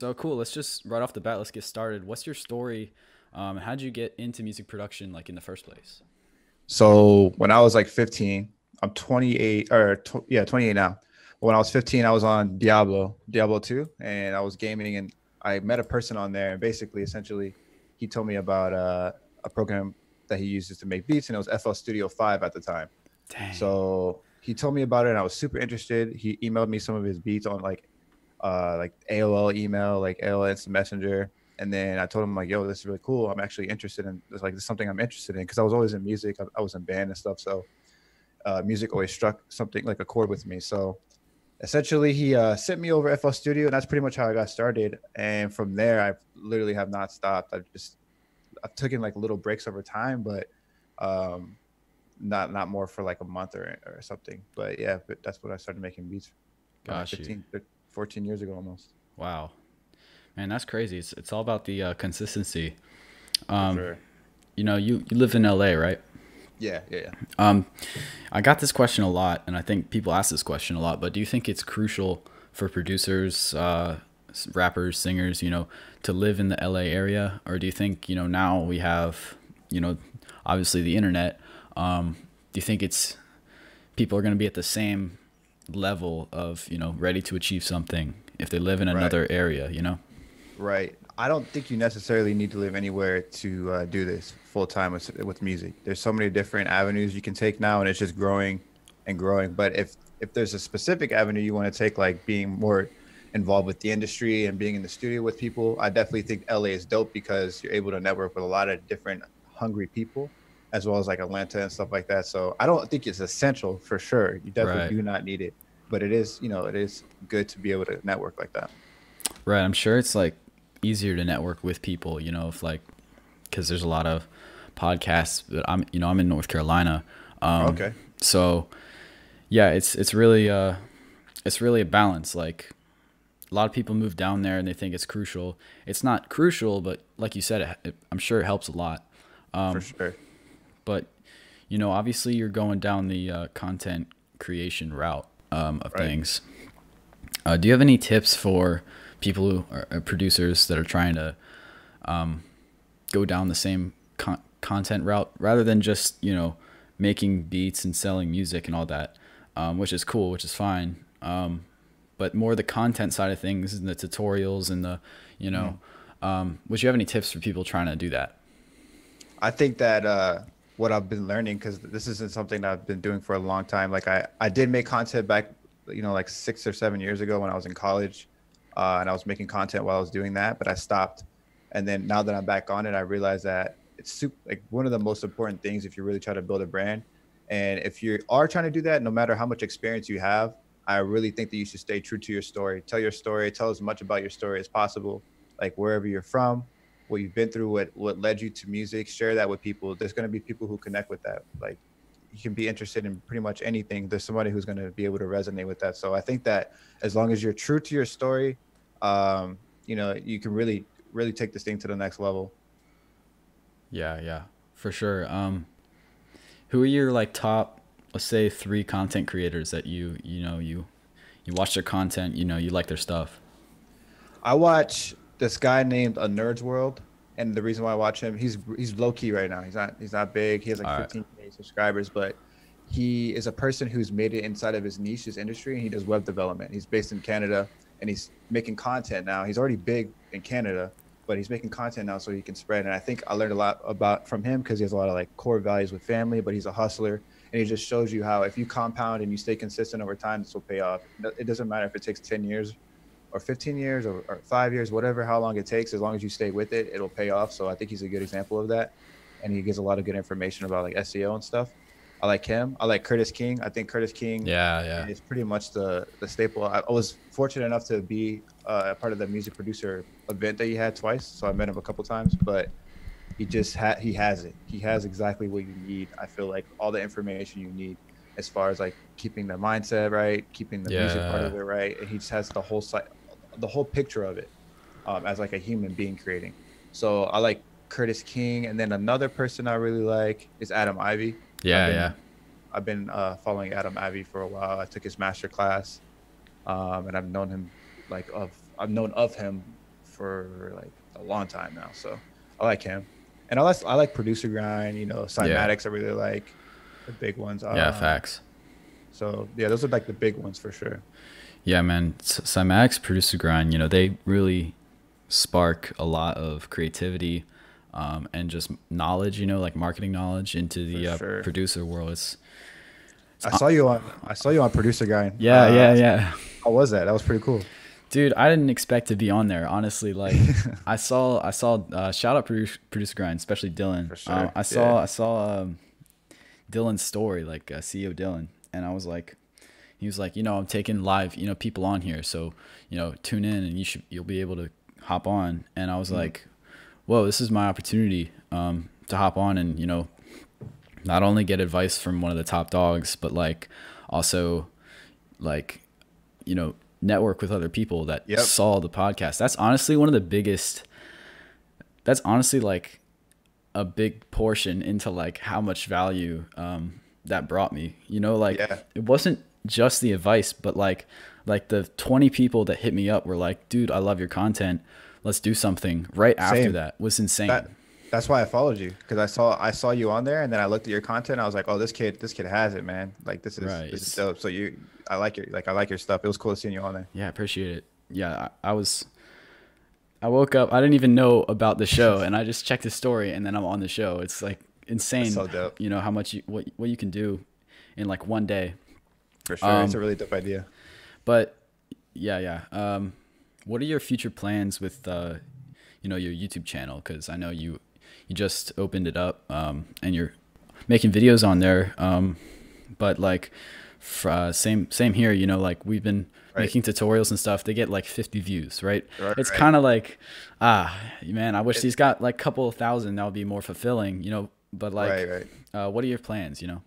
So cool. Let's just right off the bat. Let's get started. What's your story? Um, how did you get into music production, like in the first place? So when I was like 15, I'm 28 or tw- yeah, 28 now. When I was 15, I was on Diablo, Diablo 2, and I was gaming, and I met a person on there, and basically, essentially, he told me about uh, a program that he uses to make beats, and it was FL Studio 5 at the time. Dang. So he told me about it, and I was super interested. He emailed me some of his beats on like, uh, like AOL email, like AOL Instant Messenger, and then I told him like, "Yo, this is really cool. I'm actually interested in it's like this is something I'm interested in because I was always in music. I, I was in band and stuff, so uh, music always struck something like a chord with me. So essentially, he uh, sent me over FL Studio, and that's pretty much how I got started. And from there, I literally have not stopped. I've just I've taken like little breaks over time, but um, not not more for like a month or or something. But yeah, but that's what I started making beats. uh, Got you. 15, 14 years ago almost. Wow, man, that's crazy. It's it's all about the uh, consistency. Um, sure. You know, you you live in LA, right? Yeah, yeah, yeah. Um, I got this question a lot, and I think people ask this question a lot. But do you think it's crucial for producers, uh, rappers, singers, you know, to live in the LA area, or do you think you know now we have, you know, obviously the internet? Um, do you think it's people are going to be at the same level of you know ready to achieve something if they live in Right. another area? You know. Right. I don't think you necessarily need to live anywhere to uh, do this full time with with music. There's so many different avenues you can take now, and it's just growing and growing. But if if there's a specific avenue you want to take, like being more involved with the industry and being in the studio with people, I definitely think LA is dope because you're able to network with a lot of different hungry people, as well as like Atlanta and stuff like that. So I don't think it's essential for sure. You definitely Right. do not need it, but it is you know it is good to be able to network like that. Right. I'm sure it's like easier to network with people, you know, if like, cause there's a lot of podcasts that I'm, you know, I'm in North Carolina. Um, Okay. So yeah, it's, it's really, uh, it's really a balance. Like a lot of people move down there and they think it's crucial. It's not crucial, but like you said, it, it, I'm sure it helps a lot. Um, for sure. But you know obviously you're going down the uh, content creation route um, of Right. things. Uh, do you have any tips for people who are uh, producers that are trying to um, go down the same con- content route rather than just you know making beats and selling music and all that um, which is cool which is fine um, but more the content side of things and the tutorials and the you know um, would you have any tips for people trying to do that? I think that uh, what I've been learning, because this isn't something I've been doing for a long time. Like I, I did make content back, you know, like six or seven years ago when I was in college, uh, and I was making content while I was doing that, but I stopped. And then now that I'm back on it, I realize that it's super, like one of the most important things if you really try to build a brand. And if you are trying to do that, no matter how much experience you have, I really think that you should stay true to your story. Tell your story. Tell as much about your story as possible, like wherever you're from, what you've been through, what what led you to music. Share that with people. There's going to be people who connect with that. Like you can be interested in pretty much anything. There's somebody who's going to be able to resonate with that. So I think that as long as you're true to your story, um, you know, you can really really take this thing to the next level. Yeah, yeah, for sure. Um, who are your like top, let's say, three content creators that you you know you you watch their content, you know you like their stuff. I watch this guy named A Nerd's World, and the reason why I watch him, he's he's low key right now. He's not he's not big. He has like All right. 15k subscribers, but he is a person who's made it inside of his niche, his industry, and he does web development. He's based in Canada, and he's making content now. He's already big in Canada, but he's making content now so he can spread. And I think I learned a lot about from him because he has a lot of like core values with family, but he's a hustler. And he just shows you how if you compound and you stay consistent over time, this will pay off. It doesn't matter if it takes 10 years or 15 years or, or five years, whatever, how long it takes, as long as you stay with it, it'll pay off. So I think he's a good example of that. And he gives a lot of good information about like SEO and stuff. I like him. I like Curtiss King. I think Curtiss King Yeah, yeah. is pretty much the, the staple. I, I was fortunate enough to be uh, a part of the music producer event that he had twice. So I met him a couple times, but he just had, he has it. He has exactly what you need. I feel like all the information you need as far as like keeping the mindset right, keeping the music part of it right. And he just has the whole site, the whole picture of it um, as like a human being creating. So I like Curtiss King, and then another person I really like is Adam Ivy. Yeah, I've been, yeah. I've been uh, following Adam Ivy for a while. I took his master class, um, and I've known him like of I've known of him for like a long time now. So I like him, and I like I like producer grind. You know, cymatics. I really like the big ones. Yeah, Uh, facts. So yeah, those are like the big ones for sure. Yeah, man. C- Cymatics, producer grind. You know, they really spark a lot of creativity um, and just knowledge. You know, like marketing knowledge into the uh, sure. producer world. It's I saw you on I saw you on producer grind. yeah, Uh, yeah, yeah. How was that? That was pretty cool. Dude, I didn't expect to be on there. Honestly, like I saw, I saw. Uh, shout out producer, producer grind, especially Dylan. For sure, Uh, I saw, yeah. I saw um, Dylan's story, like uh, CEO Dylan, and I was like, he was like, you know, I'm taking live, you know, people on here, so you know, tune in and you should, you'll be able to hop on. And I was like, whoa, this is my opportunity um, to hop on and you know, not only get advice from one of the top dogs, but like also like you know network with other people that Yep. saw the podcast that's honestly one of the biggest that's honestly like a big portion into like how much value um that brought me you know like Yeah. it wasn't just the advice but like like the 20 people that hit me up were like dude i love your content let's do something right after Same. that was insane That that's why I followed you because I saw I saw you on there and then I looked at your content. I was like, oh, this kid this kid has it, man. Like this is Right, this is dope. So you I like your like I like your stuff. It was cool seeing you on there. Yeah, I appreciate it. Yeah, I, I was. I woke up. I didn't even know about the show, and I just checked the story, and then I'm on the show. It's like insane. so dope. You know how much you what what you can do in like one day. For sure, it's a Um, really dope idea. But yeah, yeah. Um, what are your future plans with uh, you know, your YouTube channel? Because I know you you just opened it up, um, and you're making videos on there. Um, but like, uh, same same here. You know, like we've been Right. making tutorials and stuff. They get like 50 views, right? Right, it's right. kind of like, ah, man, I wish these got like a couple of thousand. That would be more fulfilling, you know. But like, right, right. Uh, what are your plans? You know.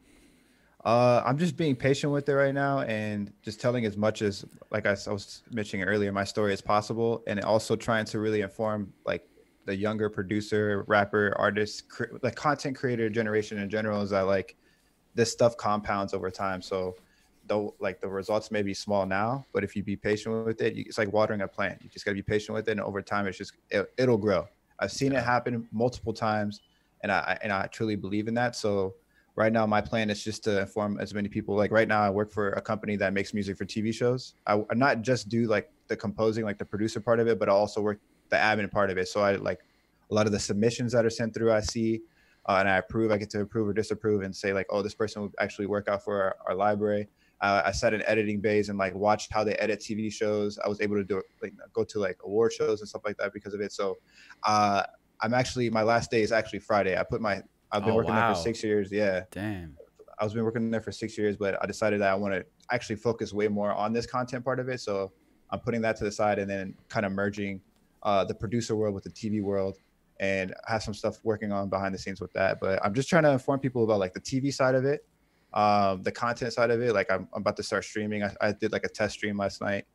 Uh, I'm just being patient with it right now and just telling as much as, like I was mentioning earlier, my story as possible, and also trying to really inform like the younger producer, rapper, artist, cre- like content creator generation in general is that like this stuff compounds over time. So though like the results may be small now, but if you be patient with it, you, it's like watering a plant. You just gotta be patient with it, and over time, it's just it, it'll grow. I've seen it happen multiple times, and I I- and I truly believe in that. So right now my plan is just to inform as many people like right now i work for a company that makes music for tv shows. I, I not just do like the composing like the producer part of it but i also work the admin part of it. So i like a lot of the submissions that are sent through i see uh, and i approve. I get to approve or disapprove and say like oh this person would actually work out for our, our library. Uh, i set in editing bays and like watched how they edit tv shows. I was able to do it like go to like award shows and stuff like that because of it. So uh i'm actually my last day is actually friday. I put my i've been Oh, working there for six years yeah Damn. I was been working there for six years, but I decided that I want to actually focus way more on this content part of it. So I'm putting that to the side and then kind of merging uh, the producer world with the TV world and have some stuff working on behind the scenes with that. But I'm just trying to inform people about like the TV side of it, um, the content side of it. Like I'm, I'm about to start streaming. I, I did like a test stream last night,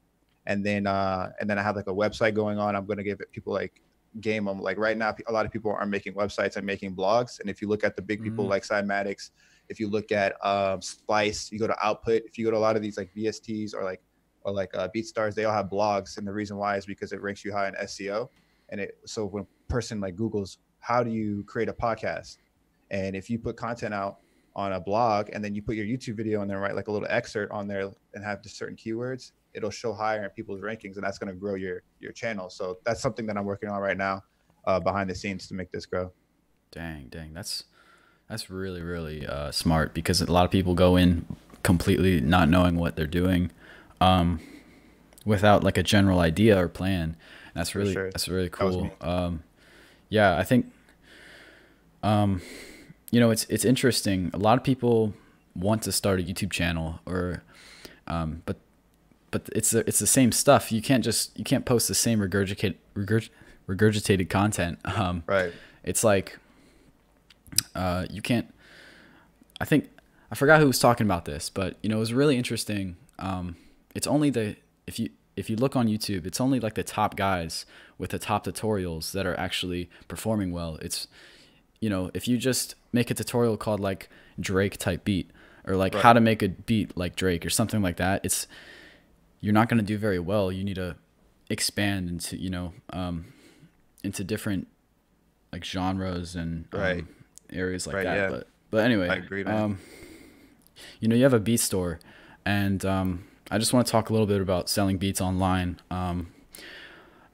and then uh, and then I have like a website going on. I'm gonna give it people like game them. Like right now, a lot of people aren't making websites and making blogs. And if you look at the big people Mhm. like Cymatics, if you look at um, Splice, you go to Output. If you go to a lot of these like VSTs or like or like uh, BeatStars, they all have blogs, and the reason why is because it ranks you high in SEO. And it so when a person like Google's how do you create a podcast, and if you put content out on a blog and then you put your YouTube video and then write like a little excerpt on there and have certain keywords, it'll show higher in people's rankings, and that's going to grow your your channel. So that's something that I'm working on right now uh, behind the scenes to make this grow. Dang, dang, that's that's really really uh, smart because a lot of people go in completely not knowing what they're doing, um, without like a general idea or plan. And that's really sure. that's really cool. me. Um, yeah, I think, um, you know, it's it's interesting. A lot of people want to start a YouTube channel or, um, but but it's the, it's the same stuff. You can't just you can't post the same regurgitate regurg, regurgitated content. Um, Right. it's like uh, you can't i think i forgot who was talking about this but you know it was really interesting um, it's only the if you if you look on youtube it's only like the top guys with the top tutorials that are actually performing well it's you know if you just make a tutorial called like drake type beat or like Right. how to make a beat like drake or something like that it's you're not going to do very well you need to expand into you know um, into different like genres and um, areas like Right, that. yeah. But but anyway, I agree, man. um, you know, you have a beat store, and um, I just want to talk a little bit about selling beats online. Um,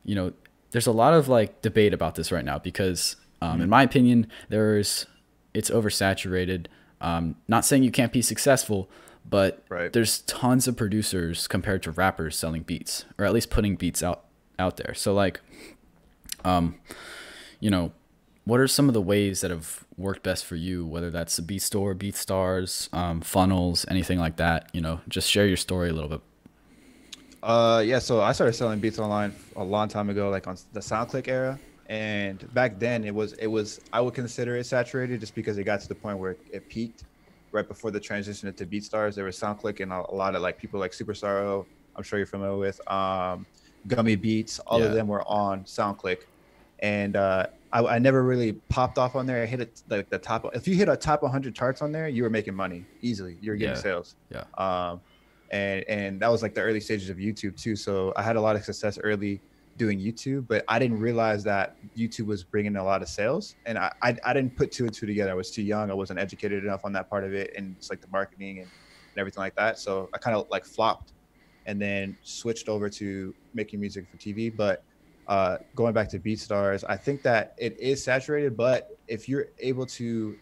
you know, there's a lot of like debate about this right now because, um, in my opinion, there's it's oversaturated. Um, not saying you can't be successful, but Right. there's tons of producers compared to rappers selling beats, or at least putting beats out out there. So like, um, you know, what are some of the ways that have worked best for you? Whether that's the beat store, beat stars, um, funnels, anything like that. You know, just share your story a little bit. Uh, yeah. So I started selling beats online a long time ago, like on the SoundClick era. And back then, it was it was I would consider it saturated just because it got to the point where it peaked right before the transition into BeatStars. There was SoundClick and a, a lot of like people like Super Sorrow. I'm sure you're familiar with um, Gummy Beats. All Yeah. of them were on SoundClick, and uh, I, I never really popped off on there. I hit it like the top. If you hit a top 100 charts on there, you were making money easily. You were getting Yeah. sales Yeah. um, and and that was like the early stages of YouTube too. So I had a lot of success early doing YouTube, but I didn't realize that YouTube was bringing a lot of sales, and I I, I didn't put two and two together. I was too young. I wasn't educated enough on that part of it, and it's like the marketing and, and everything like that. So I kind of like flopped, and then switched over to making music for TV. But uh, going back to BeatStars, I think that it is saturated, but if you're able to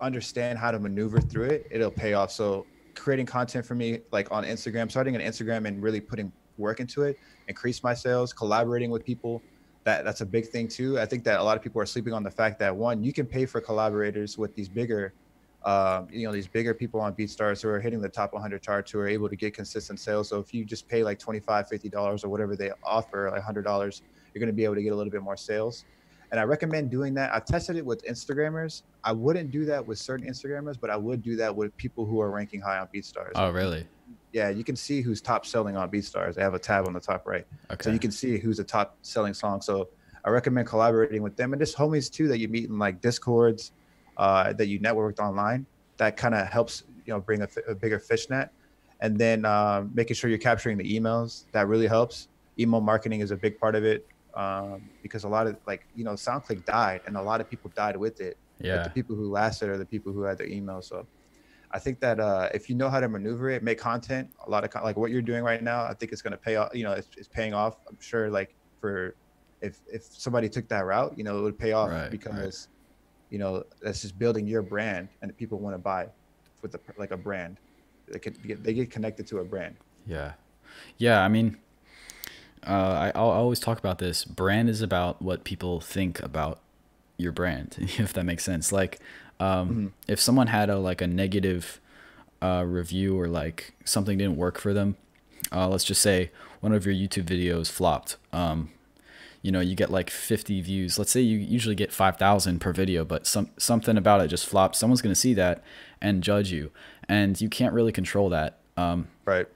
understand how to maneuver through it, it'll pay off. So creating content for me, like on Instagram, starting an Instagram and really putting work into it, increase my sales, collaborating with people. That that's a big thing too. I think that a lot of people are sleeping on the fact that one, you can pay for collaborators with these bigger, um, you know, these bigger people on BeatStars who are hitting the top 100 charts who are able to get consistent sales. So if you just pay like 25, 50 dollars or whatever they offer, like 100 dollars, you're going to be able to get a little bit more sales. And I recommend doing that. I've tested it with Instagrammers. I wouldn't do that with certain Instagrammers, but I would do that with people who are ranking high on BeatStars. Oh, really? Yeah, you can see who's top selling on BeatStars. They have a tab on the top right, Okay. so you can see who's a top selling song. So I recommend collaborating with them and just homies too that you meet in like Discords, uh, that you networked online. That kind of helps you know bring a, a bigger fish net, and then um, making sure you're capturing the emails. That really helps. Email marketing is a big part of it um, because a lot of like you know SoundClick died and a lot of people died with it. But yeah. the people who lasted are the people who had their emails. So I think that uh, if you know how to maneuver it, make content, a lot of con- like what you're doing right now, I think it's going to pay off. You know, it's, it's paying off. I'm sure like for if if somebody took that route, you know, it would pay off Right, right. because you know that's just building your brand and people want to buy with the, like a brand. They could get they get connected to a brand. Yeah. Yeah. I mean, uh, I, I'll always talk about this. Brand is about what people think about your brand, if that makes sense. Like, um, Mhm. if someone had a like a negative uh, review or like something didn't work for them, uh, let's just say one of your YouTube videos flopped. Um, you know, you get like 50 views. Let's say you usually get 5,000 per video, but some something about it just flopped. Someone's gonna see that and judge you, and you can't really control that. Um, Right.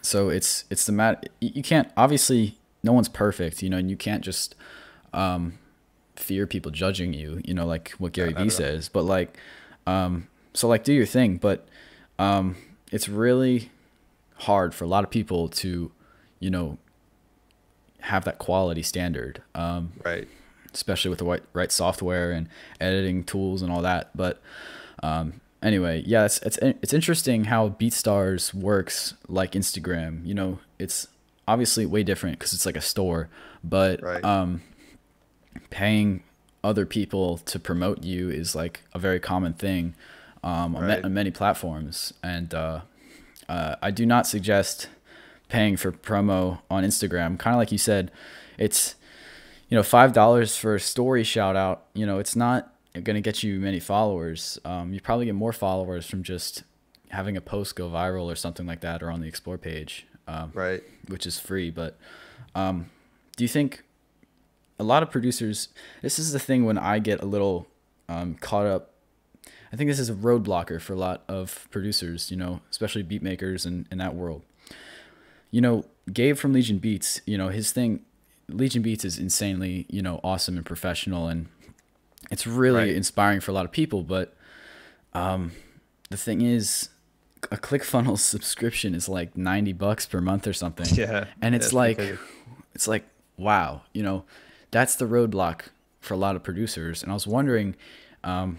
so it's it's the mat you you can't obviously no one's perfect you know and you can't just um fear people judging you you know like what gary vee says but like um so like do your thing but um it's really hard for a lot of people to you know have that quality standard um Right. especially with the right, right software and editing tools and all that. But um, anyway, yeah, it's, it's it's interesting how BeatStars works like Instagram. You know, it's obviously way different because it's like a store, but Right. um, paying other people to promote you is like a very common thing um, on, Right. on many platforms. And uh, uh, I do not suggest paying for promo on Instagram. Kind of like you said, it's you know five dollars for a story shout out. You know, it's not going to get you many followers. Um, you probably get more followers from just having a post go viral or something like that, or on the explore page, um, Right. which is free. But um, do you think a lot of producers? This is the thing when I get a little um, caught up. I think this is a roadblocker for a lot of producers, you know, especially beat makers and in that world. You know, Gabe from Legion Beats, you know, his thing, Legion Beats is insanely, you know, awesome and professional, and it's really Right. inspiring for a lot of people. But um, the thing is, a ClickFunnels subscription is like ninety bucks per month or something. Yeah. And it's like, it's like wow, you know, that's the roadblock for a lot of producers. And I was wondering, um,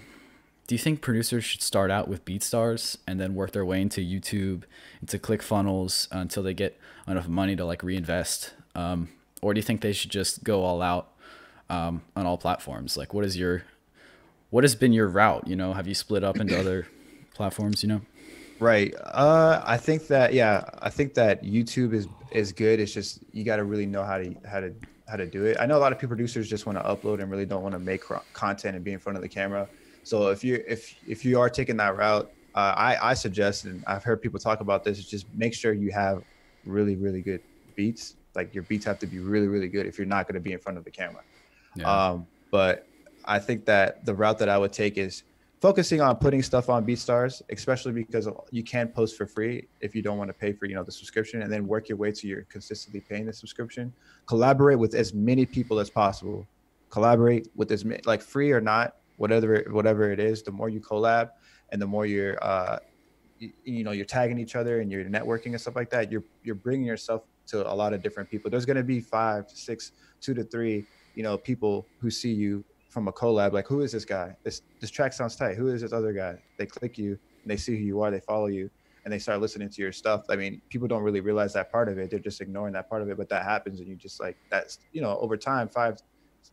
do you think producers should start out with BeatStars and then work their way into YouTube, into ClickFunnels uh, until they get enough money to like reinvest? Um, or do you think they should just go all out um, on all platforms? Like, what is your, what has been your route? You know, have you split up into other platforms? You know. Right. Uh, I think that yeah, I think that YouTube is is good. It's just you got to really know how to how to how to do it. I know a lot of people producers just want to upload and really don't want to make content and be in front of the camera. So if you if if you are taking that route, uh, I I suggest and I've heard people talk about this. Is just make sure you have really really good beats. Like your beats have to be really really good if you're not going to be in front of the camera. Yeah. Um, but I think that the route that I would take is focusing on putting stuff on BeatStars, especially because you can post for free if you don't want to pay for you know the subscription, and then work your way to your consistently paying the subscription. Collaborate with as many people as possible. Collaborate with as many like free or not, whatever whatever it is. The more you collab, and the more you're uh, you, you know you're tagging each other and you're networking and stuff like that, you're you're bringing yourself to a lot of different people. There's going to be five six, two to three, you know, people who see you from a collab, like who is this guy? This this track sounds tight. Who is this other guy? They click you and they see who you are, they follow you, and they start listening to your stuff. I mean, people don't really realize that part of it. They're just ignoring that part of it, but that happens, and you just like that's you know over time, five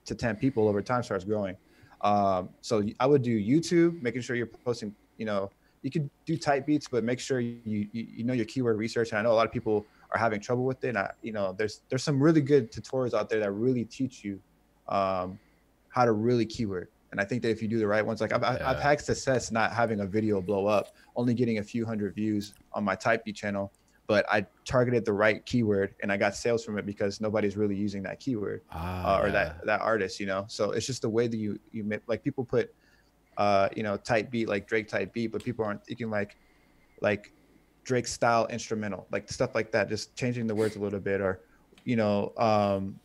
to ten people over time starts growing. Um, so I would do YouTube, making sure you're posting. You know, you could do tight beats, but make sure you you, you know your keyword research. And I know a lot of people are having trouble with it. And I, you know, there's there's some really good tutorials out there that really teach you um, how to really keyword. And I think that if you do the right ones, like I've, yeah. I've had success not having a video blow up, only getting a few hundred views on my type beat channel, but I targeted the right keyword and I got sales from it because nobody's really using that keyword ah, uh, or yeah. that that artist, you know. So it's just the way that you you make, like people put, uh, you know, type beat like Drake type beat, but people aren't thinking like, like Drake style instrumental, like stuff like that. Just changing the words a little bit, or you know, um,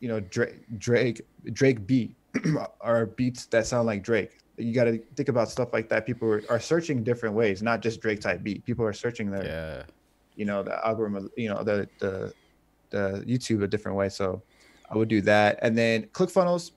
you know, Drake Drake Drake beat are beats that sound like Drake. You got to think about stuff like that. People are, are, searching different ways, not just Drake type beat. People are searching their, yeah. you know, the algorithm, you know, the the the YouTube a different way. So I would do that, and then ClickFunnels.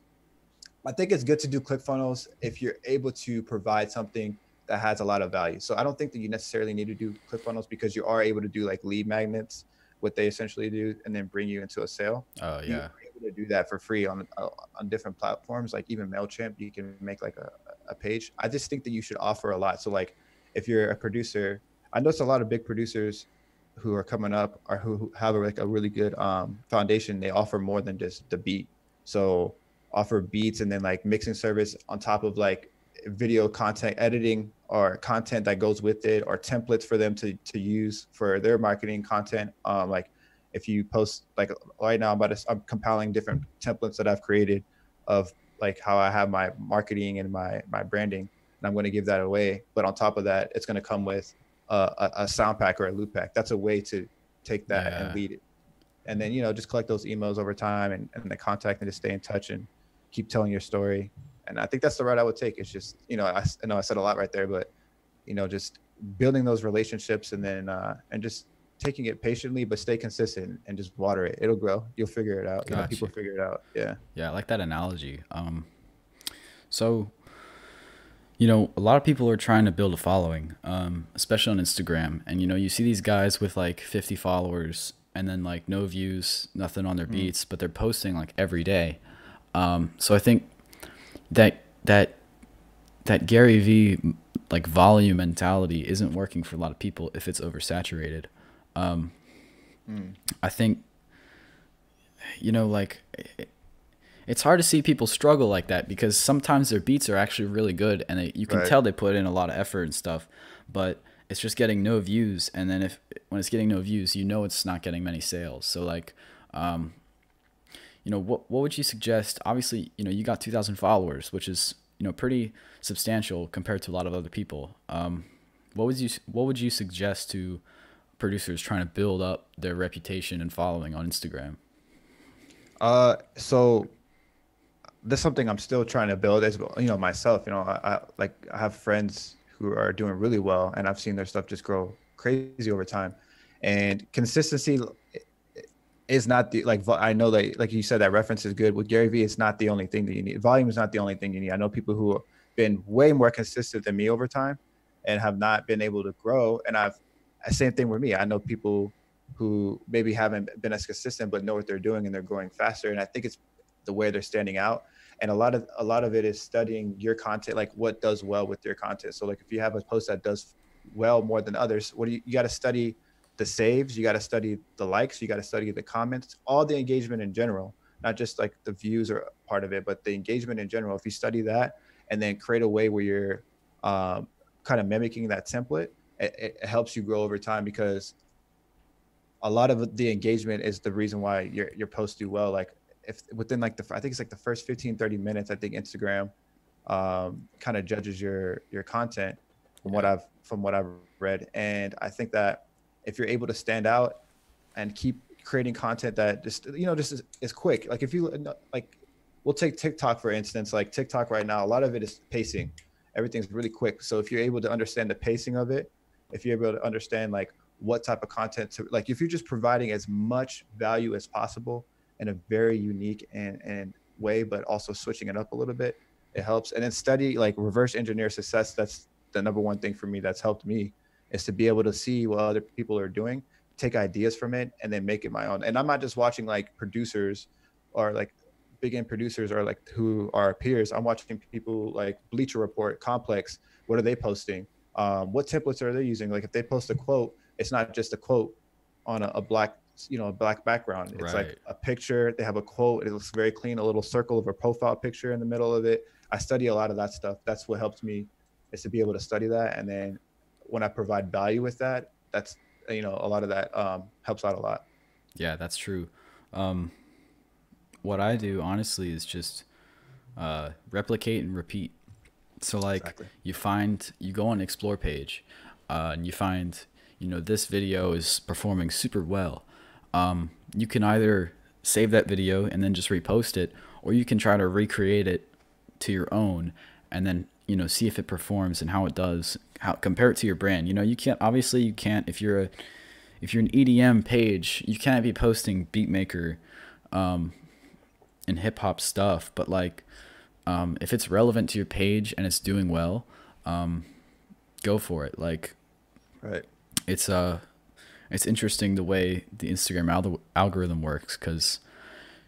I think it's good to do ClickFunnels if you're able to provide something that has a lot of value. So I don't think that you necessarily need to do ClickFunnels because you are able to do like lead magnets, what they essentially do, and then bring you into a sale. Oh yeah to do that for free on uh, on different platforms, like even Mailchimp. You can make like a, a page. I just think that you should offer a lot. So like, if you're a producer, I know it's a lot of big producers who are coming up or who have like a really good um, foundation. They offer more than just the beat. So offer beats and then like mixing service on top of like video content editing or content that goes with it or templates for them to to use for their marketing content um, like if you post like right now, I'm about to, I'm compiling different templates that I've created of like how I have my marketing and my my branding, and I'm going to give that away. But on top of that, it's going to come with a, a, sound pack or a loop pack. That's a way to take that yeah. and lead it, and then you know just collect those emails over time and, and the contact and just stay in touch and keep telling your story. And I think that's the route I would take. It's just you know I, I know I said a lot right there, but you know just building those relationships and then uh, and just taking it patiently, but stay consistent and just water it. It'll grow. You'll figure it out. You know, people figure it out. Yeah. Yeah, I like that analogy. Um, so, you know, a lot of people are trying to build a following, um, especially on Instagram. And you know, you see these guys with like 50 followers and then like no views, nothing on their mm. beats, but they're posting like every day. Um, so I think that that that Gary Vee like volume mentality isn't working for a lot of people if it's oversaturated. Um, mm. I think, you know, like it, it's hard to see people struggle like that because sometimes their beats are actually really good and they, you can right. tell they put in a lot of effort and stuff, but it's just getting no views. And then if when it's getting no views, you know it's not getting many sales. So like, um, you know, what what would you suggest? Obviously, you know, you got 2,000 followers, which is you know pretty substantial compared to a lot of other people. Um, what would you what would you suggest to producers trying to build up their reputation and following on Instagram? Uh, so that's something I'm still trying to build as well. You know, myself. You know, I, I like I have friends who are doing really well, and I've seen their stuff just grow crazy over time. And consistency, is not the like I know that like you said that reference is good with Gary Vee. It's not the only thing that you need. Volume is not the only thing you need. I know people who have been way more consistent than me over time and have not been able to grow. And I've same thing with me. I know people who maybe haven't been as consistent but know what they're doing and they're growing faster. And I think it's the way they're standing out. And a lot of a lot of it is studying your content, like what does well with your content. So like if you have a post that does well more than others, what do you, you got to study the saves, you got to study the likes, you got to study the comments, all the engagement in general, not just like the views are part of it, but the engagement in general. If you study that and then create a way where you're um, kind of mimicking that template, it, it helps you grow over time because a lot of the engagement is the reason why your your posts do well. Like if within like the I think it's like the first 15 30 minutes, I think Instagram um, kind of judges your your content from what I've from what I've read, and I think that if you're able to stand out and keep creating content that just you know just is, is quick. Like if you like we'll take tiktok for instance. Like tiktok right now a lot of it is pacing. Everything's really quick. So if you're able to understand the pacing of it if you're able to understand like what type of content to like if you're just providing as much value as possible in a very unique and, and way but also switching it up a little bit it helps and then study like reverse engineer success that's the number one thing for me that's helped me is to be able to see what other people are doing, take ideas from it, and then make it my own. And I'm not just watching like producers or like big end producers or like who are peers. I'm watching people like Bleacher Report, Complex. What are they posting? Um, what templates are they using? Like if they post a quote, it's not just a quote on a, a black you know a black background it's right. like a picture they have a quote it looks very clean a little circle of a profile picture in the middle of it i study a lot of that stuff that's what helps me is to be able to study that and then when I provide value with that, that's you know a lot of that um, helps out a lot. Yeah, that's true. Um, what I do honestly is just uh, replicate and repeat. So like exactly. you find you go on explore page, uh, and you find you know this video is performing super well. Um, you can either save that video and then just repost it, or you can try to recreate it to your own and then you know see if it performs and how it does how compare it to your brand you know you can't obviously you can't if you're a if you're an edm page you can't be posting beatmaker um and hip-hop stuff but like um if it's relevant to your page and it's doing well um go for it like right it's uh it's interesting the way the instagram al- algorithm works because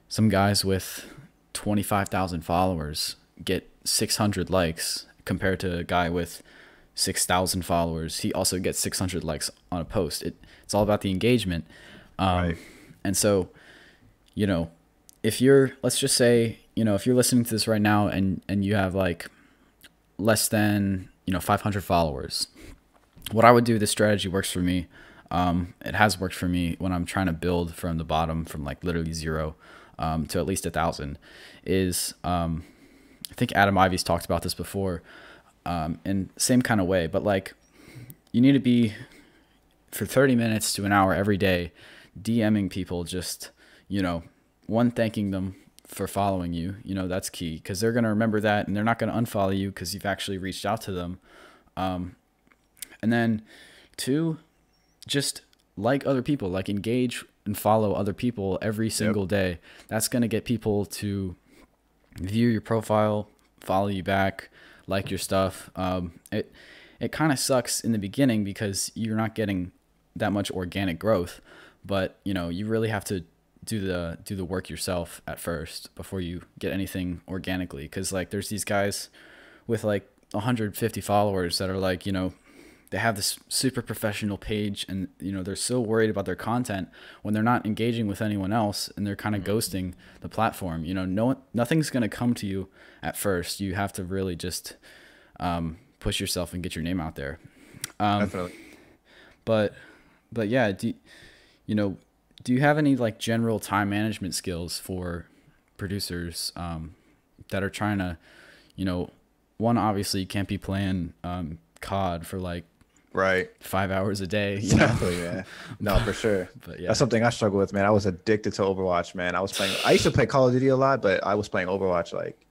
some guys with 25000 followers get 600 likes compared to a guy with 6,000 followers. He also gets 600 likes on a post. It, it's all about the engagement. Um, right. And so, you know, if you're, let's just say, you know, if you're listening to this right now and, and you have like less than, you know, 500 followers, what I would do, this strategy works for me. Um, it has worked for me when I'm trying to build from the bottom, from like literally zero um, to at least a thousand, is um, I think Adam Ivy's talked about this before, um, in same kind of way. But like, you need to be for 30 minutes to an hour every day, DMing people, just you know, one thanking them for following you. You know that's key because they're gonna remember that and they're not gonna unfollow you because you've actually reached out to them. Um, and then two, just like other people, like engage and follow other people every single yep. day. That's gonna get people to view your profile, follow you back, like your stuff. Um, it it kind of sucks in the beginning because you're not getting that much organic growth, but you know you really have to do the do the work yourself at first before you get anything organically. Because like there's these guys with like 150 followers that are like you know they have this super professional page and you know they're so worried about their content when they're not engaging with anyone else and they're kind of mm-hmm. ghosting the platform you know no nothing's going to come to you at first you have to really just um, push yourself and get your name out there um, definitely but but yeah do you know do you have any like general time management skills for producers um, that are trying to you know one obviously you can't be playing um, COD for like right. five hours a day exactly yeah. No for sure. But yeah. That's something i struggle with man. I was addicted to overwatch man. I was playing i used to play call of duty a lot but i was playing overwatch like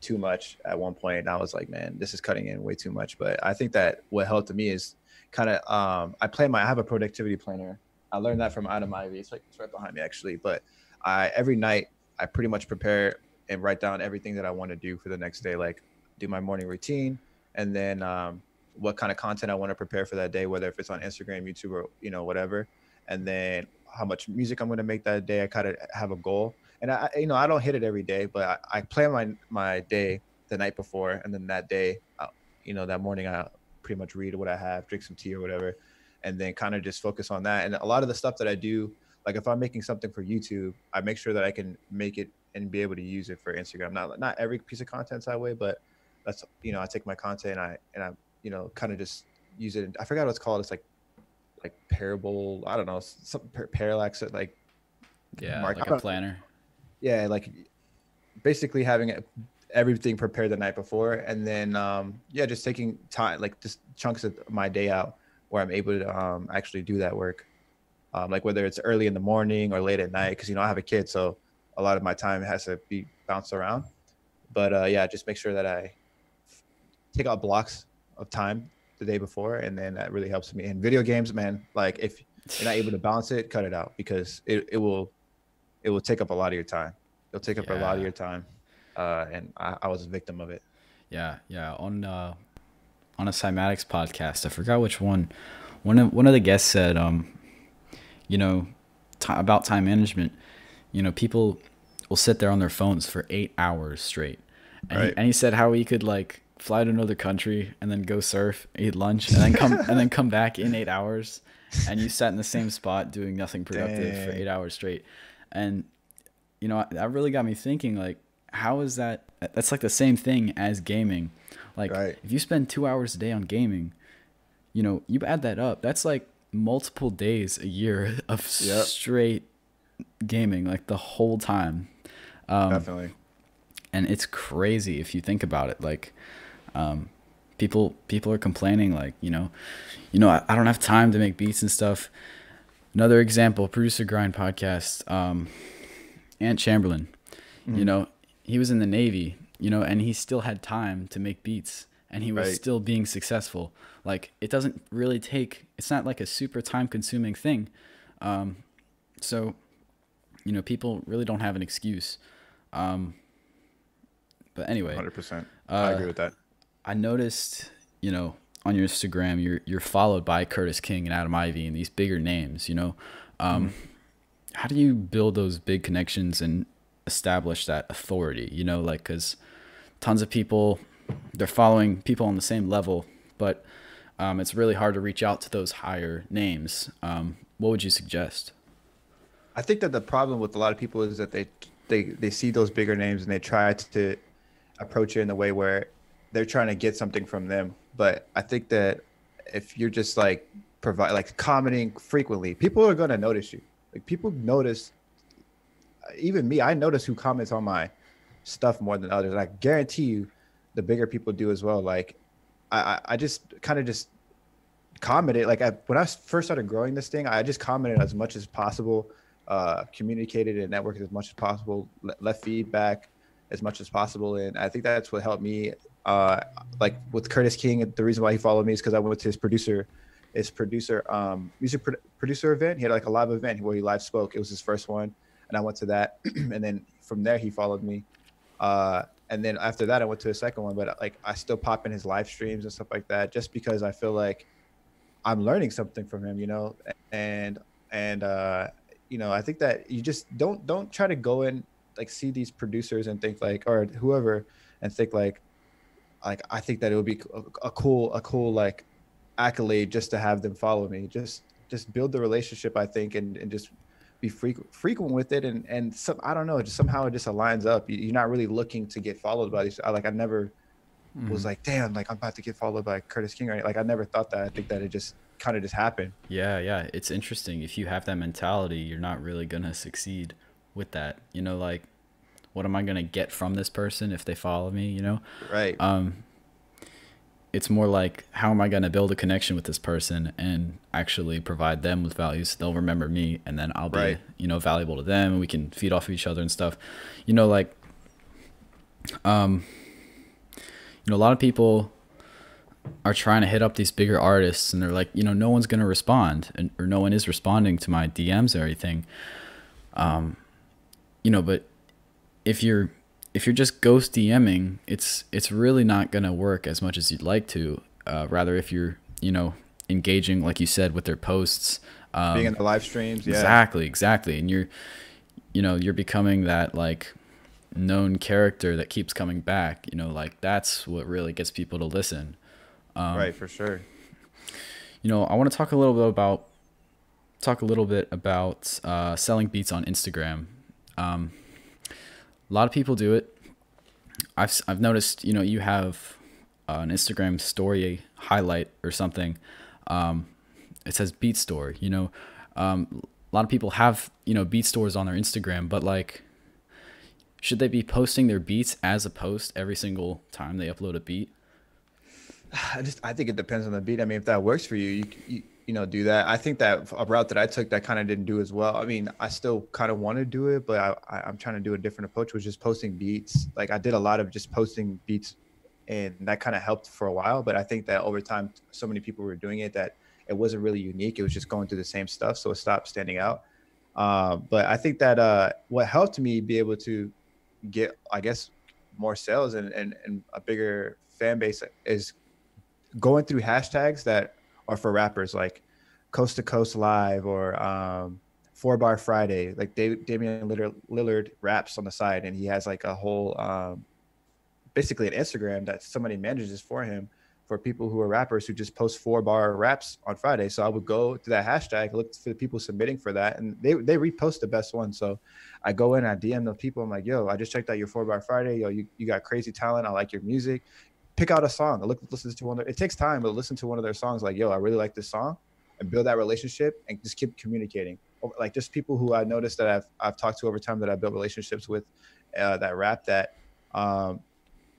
too much at one point and i was like man this is cutting in way too much. But i think that what helped to me is kind of um i play my i have a productivity planner I learned that from Adam Ivy. It's like it's right behind me actually. But I every night I pretty much prepare and write down everything that I want to do for the next day. Like do my morning routine, and then um, what kind of content I want to prepare for that day, whether if it's on Instagram, YouTube, or you know whatever, and then how much music I'm going to make that day. I kind of have a goal, and I you know I don't hit it every day, but I, I plan my my day the night before, and then that day, I, you know that morning I pretty much read what I have, drink some tea or whatever, and then kind of just focus on that. And a lot of the stuff that I do, like if I'm making something for YouTube, I make sure that I can make it and be able to use it for Instagram. Not not every piece of content's that way, but that's you know I take my content and I and I you know kind of just use it. I forgot what it's called. It's like like parable. I don't know some parallax. Like yeah, mark, like a planner. Yeah, like basically having it everything prepared the night before and then um yeah just taking time like just chunks of my day out where i'm able to um actually do that work um like whether it's early in the morning or late at night because you know i have a kid so a lot of my time has to be bounced around but uh yeah just make sure that i take out blocks of time the day before and then that really helps me in video games man like if you're not able to balance it cut it out because it, it will it will take up a lot of your time it'll take up yeah. a lot of your time uh, and I, I, was a victim of it. Yeah, yeah. On uh, on a cymatics podcast, I forgot which one. One of one of the guests said, um, you know, t- about time management. You know, people will sit there on their phones for eight hours straight, and, right. he, and he said how he could like fly to another country and then go surf, eat lunch, and then come and then come back in eight hours, and you sat in the same spot doing nothing productive Dang. for eight hours straight, and you know that really got me thinking like how is that? That's like the same thing as gaming. Like right. if you spend two hours a day on gaming, you know, you add that up. That's like multiple days a year of yep. straight gaming, like the whole time. Um, Definitely. And it's crazy if you think about it. Like, um, people people are complaining, like you know, you know, I, I don't have time to make beats and stuff. Another example, producer grind podcast. Um, Ant Chamberlain, mm-hmm. you know, he was in the Navy, you know, and he still had time to make beats and he was right. still being successful. Like it doesn't really take it's not like a super time consuming thing. Um, so you know, people really don't have an excuse. Um, but anyway, 100%. Uh, I agree with that. I noticed, you know, on your Instagram, you're you're followed by Curtiss King and Adam Ivy and these bigger names, you know. Um, mm-hmm. How do you build those big connections and establish that authority, you know, like because tons of people they're following people on the same level, but um, it's really hard to reach out to those higher names. Um, what would you suggest? I think that the problem with a lot of people is that they they they see those bigger names and they try to approach it in a way where they're trying to get something from them. But I think that if you're just like provide like commenting frequently, people are gonna notice you. Like people notice even me, I notice who comments on my stuff more than others. I guarantee you, the bigger people do as well. Like, I I just kind of just commented. Like I, when I first started growing this thing, I just commented as much as possible, uh, communicated and networked as much as possible, left feedback as much as possible, and I think that's what helped me. Uh, like with Curtiss King, the reason why he followed me is because I went to his producer, his producer, um, music pro- producer event. He had like a live event where he live spoke. It was his first one and I went to that, and then from there he followed me. Uh, and then after that, I went to a second one, but like I still pop in his live streams and stuff like that, just because I feel like I'm learning something from him, you know, and and uh, you know, I think that you just don't don't try to go in like see these producers and think like or whoever and think like like I think that it would be a, a cool a cool like accolade just to have them follow me. Just just build the relationship, I think, and, and just be frequent frequent with it and and some I don't know just somehow it just aligns up. You're not really looking to get followed by these I, like I never mm-hmm. was like damn like I'm about to get followed by Curtiss King right like I never thought that. I think that it just kind of just happened. Yeah yeah. It's interesting. If you have that mentality you're not really gonna succeed with that. You know like what am I gonna get from this person if they follow me you know? Right. Um it's more like how am I going to build a connection with this person and actually provide them with values so they'll remember me and then I'll be right. you know valuable to them and we can feed off of each other and stuff you know like um you know a lot of people are trying to hit up these bigger artists and they're like, you know, no one's gonna respond and or no one is responding to my DMs or anything. Um, you know, but if you're if you're just ghost DMing, it's it's really not gonna work as much as you'd like to. Uh, rather, if you're you know engaging, like you said, with their posts, um, being in the live streams, yeah. exactly, exactly, and you're you know you're becoming that like known character that keeps coming back. You know, like that's what really gets people to listen. Um, right, for sure. You know, I want to talk a little bit about talk a little bit about uh, selling beats on Instagram. Um, a lot of people do it. I've I've noticed. You know, you have uh, an Instagram story highlight or something. Um, it says beat store. You know, um, a lot of people have you know beat stores on their Instagram, but like, should they be posting their beats as a post every single time they upload a beat? I just I think it depends on the beat. I mean, if that works for you, you, you you know do that. I think that a route that i took that kind of didn't do as well i mean i still kind of want to do it but I, I am trying to do a different approach which is posting beats. Like i did a lot of just posting beats and that kind of helped for a while but i think that over time so many people were doing it that it wasn't really unique it was just going through the same stuff so it stopped standing out. Uh, but i think that uh, what helped me be able to get i guess more sales and, and, and a bigger fan base is going through hashtags that are for rappers like Coast to Coast Live or um, Four Bar Friday. Like Dave, Damian Lillard, Lillard raps on the side, and he has like a whole, um, basically an Instagram that somebody manages for him for people who are rappers who just post four bar raps on Friday. So I would go to that hashtag, look for the people submitting for that, and they they repost the best one. So I go in, I DM the people. I'm like, yo, I just checked out your four bar Friday. Yo, you, you got crazy talent. I like your music pick out a song. I Look, listen to one. Of, it takes time, but listen to one of their songs. Like, yo, I really like this song, and build that relationship and just keep communicating. Like just people who I noticed that I've I've talked to over time that I've built relationships with, uh, that rap that um,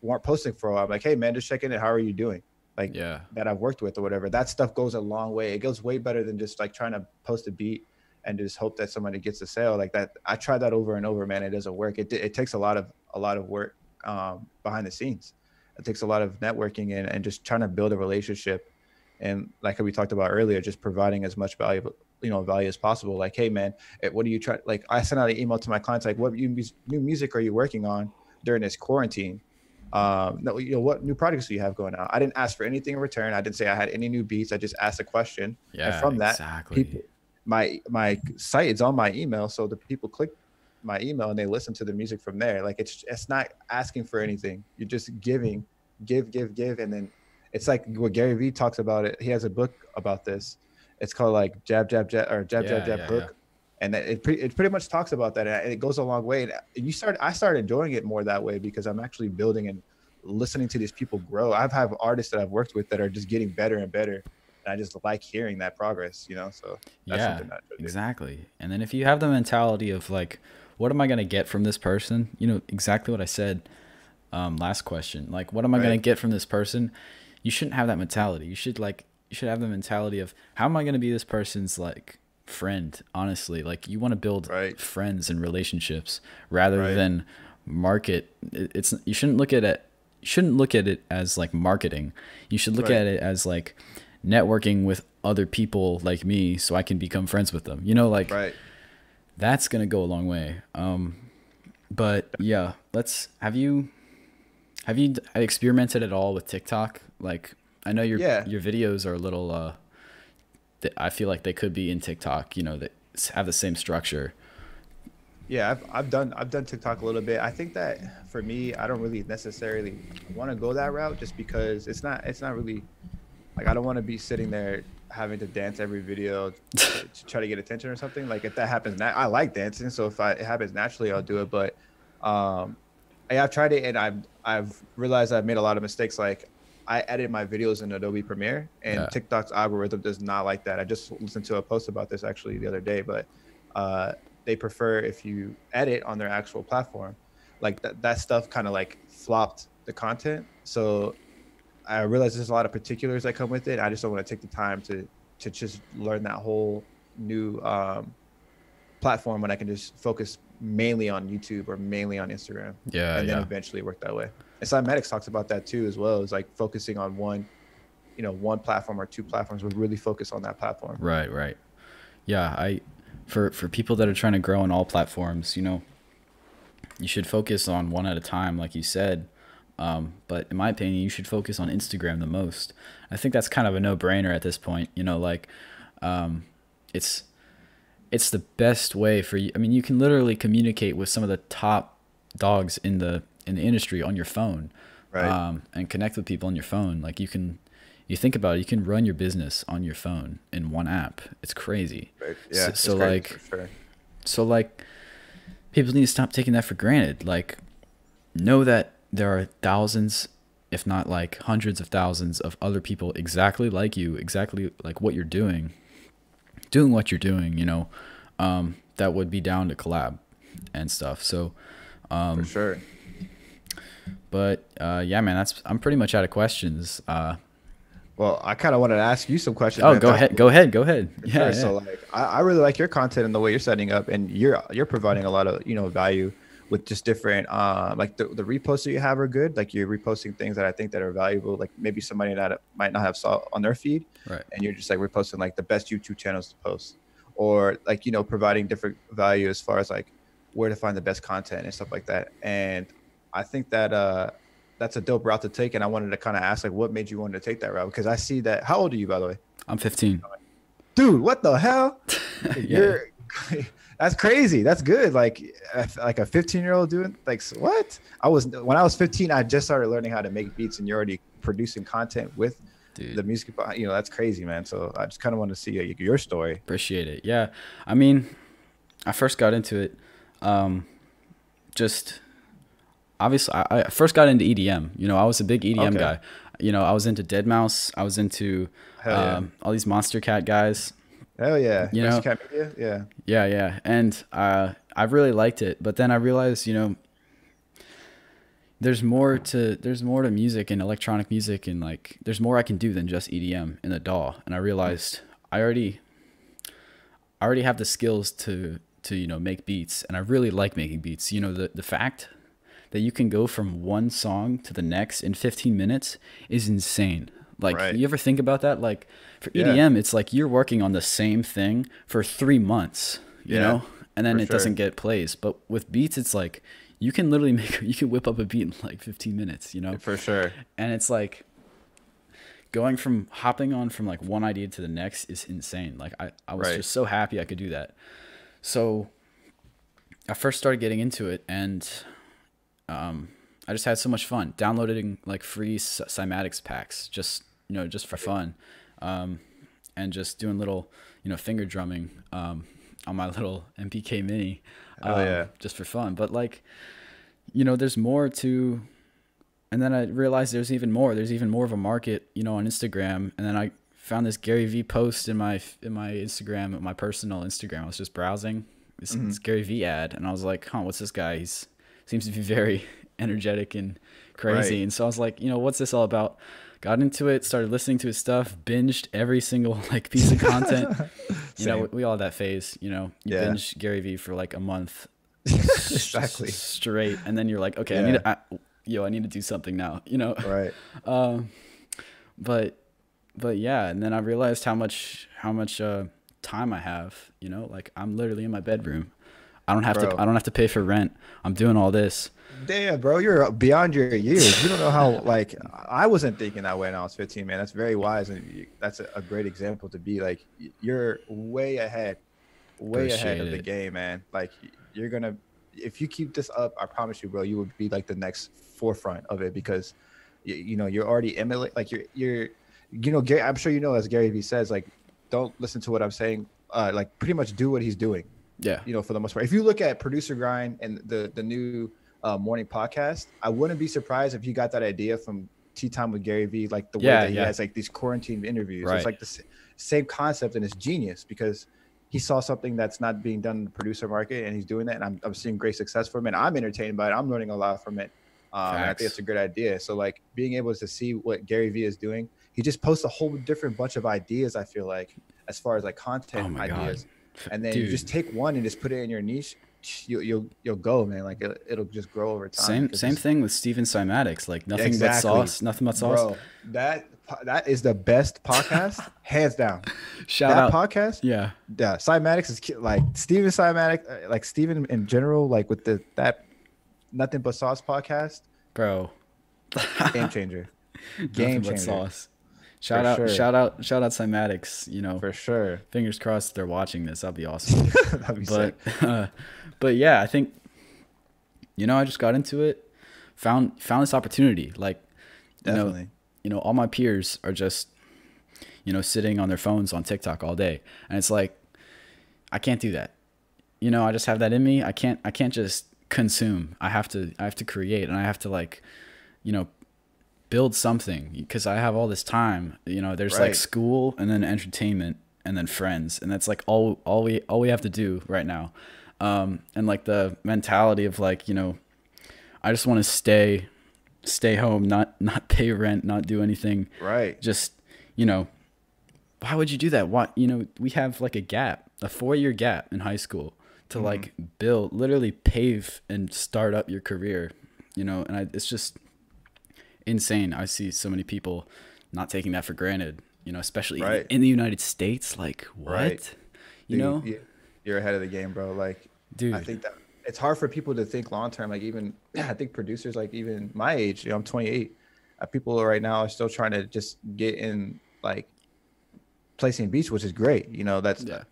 weren't posting for a while. I'm like, hey man, just checking it. How are you doing? Like yeah. that I've worked with or whatever. That stuff goes a long way. It goes way better than just like trying to post a beat and just hope that somebody gets a sale like that. I tried that over and over, man. It doesn't work. It it takes a lot of a lot of work um, behind the scenes it takes a lot of networking and, and just trying to build a relationship. And like we talked about earlier just providing as much value you know value as possible. Like hey man what do you try like i sent out an email to my clients like what new music are you working on during this quarantine? Um no, you know what new projects do you have going out i didn't ask for anything in return. I didn't say i had any new beats. I just asked a question. Yeah and from that exactly. people my my site is on my email. So the people click my email and they listen to the music from there. Like it's it's not asking for anything. You're just giving, give, give, give, and then it's like what Gary Vee talks about it. He has a book about this. It's called like jab, jab, jab, or jab, yeah, jab, jab yeah, book. Yeah. And it, pre- it pretty much talks about that, and it goes a long way. And you start, I started enjoying it more that way because I'm actually building and listening to these people grow. I've have artists that I've worked with that are just getting better and better and I just like hearing that progress, you know. So yeah, exactly. And then if you have the mentality of like, what am I going to get from this person? You know, exactly what I said um, last question. Like, what am I right. going to get from this person? You shouldn't have that mentality. You should like, you should have the mentality of how am I going to be this person's like friend? Honestly, like you want to build right. friends and relationships rather right. than market. It's you shouldn't look at it. You shouldn't look at it as like marketing. You should look at it as like networking with other people like me so I can become friends with them. You know, like right that's gonna go a long way. Um, but yeah, let's have you have you experimented at all with TikTok? Like, I know your yeah. your videos are a little. Uh, I feel like they could be in TikTok. You know, that have the same structure. Yeah, I've, I've done I've done TikTok a little bit. I think that for me, I don't really necessarily want to go that route just because it's not it's not really like I don't want to be sitting there having to dance every video to, to try to get attention or something. Like if that happens, na- I like dancing, so if I, it happens naturally, I'll do it. But um, I, have tried it and I've I've realized I've made a lot of mistakes. Like I edit my videos in Adobe Premiere, and yeah. TikTok's algorithm does not like that. I just listened to a post about this actually the other day, but uh, they prefer if you edit on their actual platform. Like that that stuff kind of like flopped the content. So I realize there's a lot of particulars that come with it. I just don't want to take the time to to just learn that whole new um, platform when I can just focus mainly on YouTube or mainly on Instagram. Yeah, and then yeah. eventually work that way. And Cymatics talks about that too as well. Is like focusing on one you know one platform or two platforms but really focus on that platform Right, right. Yeah, I for for people that are trying to grow on all platforms, you know, you should focus on one at a time, like you said. Um, but in my opinion, you should focus on Instagram the most. I think that's kind of a no-brainer at this point. You know, like um, it's it's the best way for you. I mean, you can literally communicate with some of the top dogs in the in the industry on your phone, Right. Um, and connect with people on your phone. Like you can, you think about it, you can run your business on your phone in one app. It's crazy. Right. So- yeah it's so, like, sure. so like people need to stop taking that for granted like know that there are thousands if not like hundreds of thousands of other people exactly like you exactly like what you're doing doing what you're doing you know um, that would be down to collab and stuff. So um, for sure. but uh, yeah man that's i'm pretty much out of questions uh, well i kind of wanted to ask you some questions oh man, go that's ahead go ahead go ahead. Yeah, sure. yeah. So like I, I really like your content and the way you're setting up and you're you're providing a lot of you know value with just different uh like the, the reposts that you have are good. Like you're reposting things that I think that are valuable, like maybe somebody that might not have saw on their feed right and you're just like reposting like the best YouTube channels to post. Or like, you know, providing different value as far as like where to find the best content and stuff like that. And I think that uh that's a dope route to take. And I wanted to kind of ask like what made you want to take that route? Because I see that how old are you by the way? i'm 15 dude what the hell Yeah. you're that's crazy that's good like like a 15 year old doing like what i was when i was 15 i just started learning how to make beats and you're already producing content with dude the music behind- you know that's crazy man so i just kind of want to see uh, your story Appreciate it. Yeah. I mean, I first got into it, um, just obviously, I, I first got into EDM. You know, I was a big EDM Okay. guy. You know, I was into deadmau5. I was into yeah. um, all these Monstercat guys. Hell yeah You know- Cat Media? yeah Yeah, yeah. And uh, I really liked it. But then I realized, you know, there's more to there's more to music and electronic music and like there's more I can do than just EDM in the DAW. And I realized I already I already have the skills to to you know make beats and I really like making beats. You know the the fact that you can go from one song to the next in 15 minutes is insane. Like Right. you ever think about that? Like for Yeah. EDM, it's like you're working on the same thing for three months, you Yeah, know, and then it doesn't get plays. But with beats, it's like you can literally make you can whip up a beat in like 15 minutes, you know, for sure and it's like going from hopping on from like one idea to the next is insane. Like I, I was Right. just so happy I could do that. So I first started getting into it and um, I just had so much fun downloading like free cymatics packs, just, you know, just for fun. Um, and just doing little, you know, finger drumming, um, on my little MPK mini, Hell um, yeah. just for fun. But like, you know, there's more to and then I realized there's even more. There's even more of a market, you know, on Instagram. And then I found this Gary Vee post in my in my Instagram, my personal Instagram. I was just browsing this, this Gary Vee ad, and I was like, "Huh, what's this guy? He's seems to be very energetic and crazy." Right. And so I was like, "You know, what's this all about?" Got into it, started listening to his stuff, binged every single like piece of content. you know, we, we all had that phase. You know, you Yeah. binge Gary Vee for like a month exactly straight, and then you're like, "Okay, I need to." I, Yo, I need to do something now, you know. right Um, but but yeah, and then I realized how much how much uh, time I have. You know, like I'm literally in my bedroom. I don't have Bro. to. I don't have to pay for rent. I'm doing all this. Damn, bro, you're beyond your years. You don't know how like I wasn't thinking that way when I was 15, man. That's very wise, and that's a, great example to be like you're way ahead, way ahead of Appreciate the game, man. Like you're gonna, if you keep this up, I promise you, bro, you would be like the next forefront of it because you, you know you're already emulate like you're you're you know Gary, I'm sure you know as Gary Vee says like don't listen to what I'm saying, uh, like pretty much do what he's doing Yeah. you know, for the most part. If you look at producer grind and the the new uh, morning podcast, I wouldn't be surprised if you got that idea from Tea Time with Gary Vee, like the way Yeah, that he has like these quarantine interviews. Right. It's like the s- same concept and it's genius because he saw something that's not being done in the producer market and he's doing that. And I'm, I'm seeing great success from it. I'm entertained by it. I'm learning a lot from it. Um, and I think it's a great idea. So like being able to see what Gary Vee is doing, he just posts a whole different bunch of ideas. I feel like as far as like content Oh my God. And then Dude. you just take one and just put it in your niche you, you'll you'll go, man. Like it, it'll just grow over time. Same same thing with Steven Cymatics. Like nothing Exactly. but sauce. Nothing but sauce. Bro, that that is the best podcast, hands down. Shout that out. podcast, yeah. yeah. Cymatics is like Steven Cymatic, uh, like Steven in general, like with the that nothing but sauce podcast, Bro. game changer, game but changer sauce. Shout For out sure. shout out shout out Cymatics, you know. for sure. Fingers crossed they're watching this. That'd be awesome. That'd be but sick. uh, but yeah, I think you know I just got into it, found found this opportunity. Like you know, Definitely. you know, all my peers are just you know sitting on their phones on TikTok all day, and it's like I can't do that. You know, I just have that in me. I can't I can't just consume. I have to I have to create, and I have to like you know build something because I have all this time. You know, there's like school and then entertainment and then friends, and that's like all all we all we have to do right now. Um, and like the mentality of like you know, I just want to stay stay home, not not pay rent, not do anything. Right. Just you know, why would you do that? Why you know we have like a gap, a four year gap in high school to like build, literally pave and start up your career. You know, and I, it's just insane. I see so many people not taking that for granted. You know, especially in- Right. in the United States. Like what? Right. You Dude, know, you- you're ahead of the game, bro. Like, dude. I think that it's hard for people to think long term. Like, even I think producers, like even my age, you know, I'm 28. Uh, people right now are still trying to just get in, like, placing beats, which is great. You know, that's Yeah.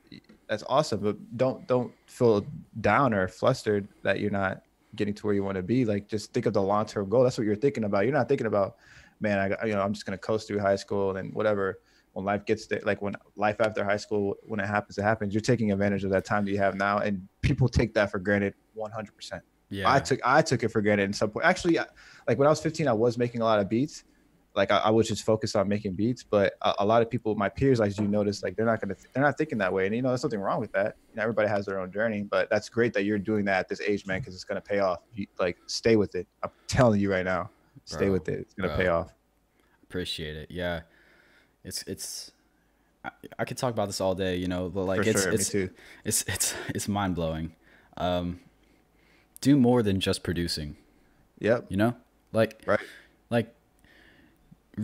that's awesome. But don't don't feel down or flustered that you're not getting to where you want to be. Like, just think of the long term goal. That's what you're thinking about. You're not thinking about, man, I you know, I'm just gonna coast through high school and whatever. When life gets there, like when life after high school, when it happens, it happens. You're taking advantage of that time that you have now, and people take that for granted 100. percent yeah. I took I took it for granted in some point. Actually, like when I was 15, I was making a lot of beats. Like I, I was just focused on making beats, but a, a lot of people, my peers, as you notice, like they're not gonna, they're not thinking that way, and you know, there's nothing wrong with that. You know, everybody has their own journey, but that's great that you're doing that at this age, man, because it's gonna pay off. You, like, stay with it. I'm telling you right now, stay Bro, with it. It's gonna bro. pay off. appreciate it. Yeah, it's it's. I, I could talk about this all day, you know, but like For it's sure, it's too. it's it's it's mind blowing. Um, do more than just producing, Yep. you know, like Right. like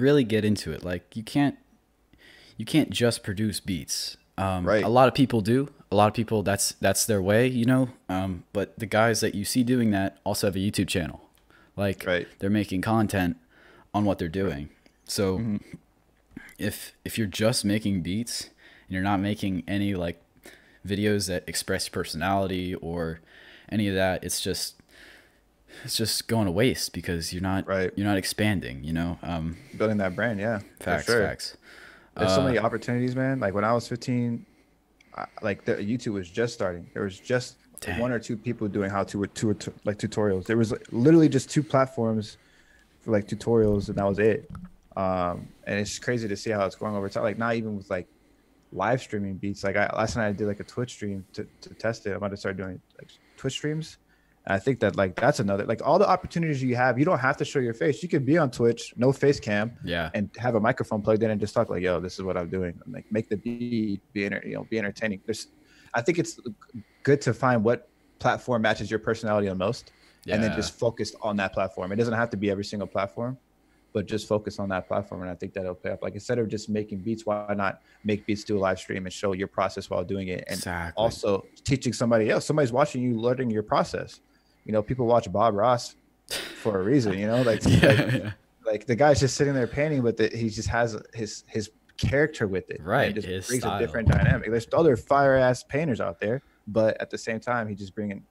really get into it. Like you can't you can't just produce beats. Um, Right. A lot of people do. A lot of people that's that's their way, you know. Um, but the guys that you see doing that also have a YouTube channel. Like Right. they're making content on what they're doing. So Mm-hmm. if if you're just making beats and you're not making any like videos that express personality or any of that, it's just it's just going to waste because you're not Right. you're not expanding, you know. Um, Building that brand, yeah. facts, sure. facts. There's so Uh, many opportunities, man. Like when I was 15, I, like the YouTube was just starting. There was just Dang. one or two people doing how to to like tutorials. There was literally just two platforms for like tutorials, and that was it. Um, and it's crazy to see how it's going over time. Like not even with like live streaming beats. Like I, last night I did like a Twitch stream to, to test it. I'm about to start doing like Twitch streams. And I think that like that's another like all the opportunities you have. You don't have to show your face. You could be on Twitch, no face cam, Yeah. and have a microphone plugged in and just talk like, "Yo, this is what I'm doing." And, like make the beat be enter- you know be entertaining. There's, I think it's good to find what platform matches your personality the most, and then just focus on that platform. It doesn't have to be every single platform, but just focus on that platform, and I think that'll pay up. Like instead of just making beats, why not make beats, do a live stream, and show your process while doing it, and Exactly. also teaching somebody else. Somebody's watching you, learning your process. You know, people watch Bob Ross for a reason. You know, like, like yeah, yeah. like the guy's just sitting there painting, but the, he just has his his character with it. Right, It just brings style. a different dynamic. There's other fire ass painters out there, but at the same time, he just bringing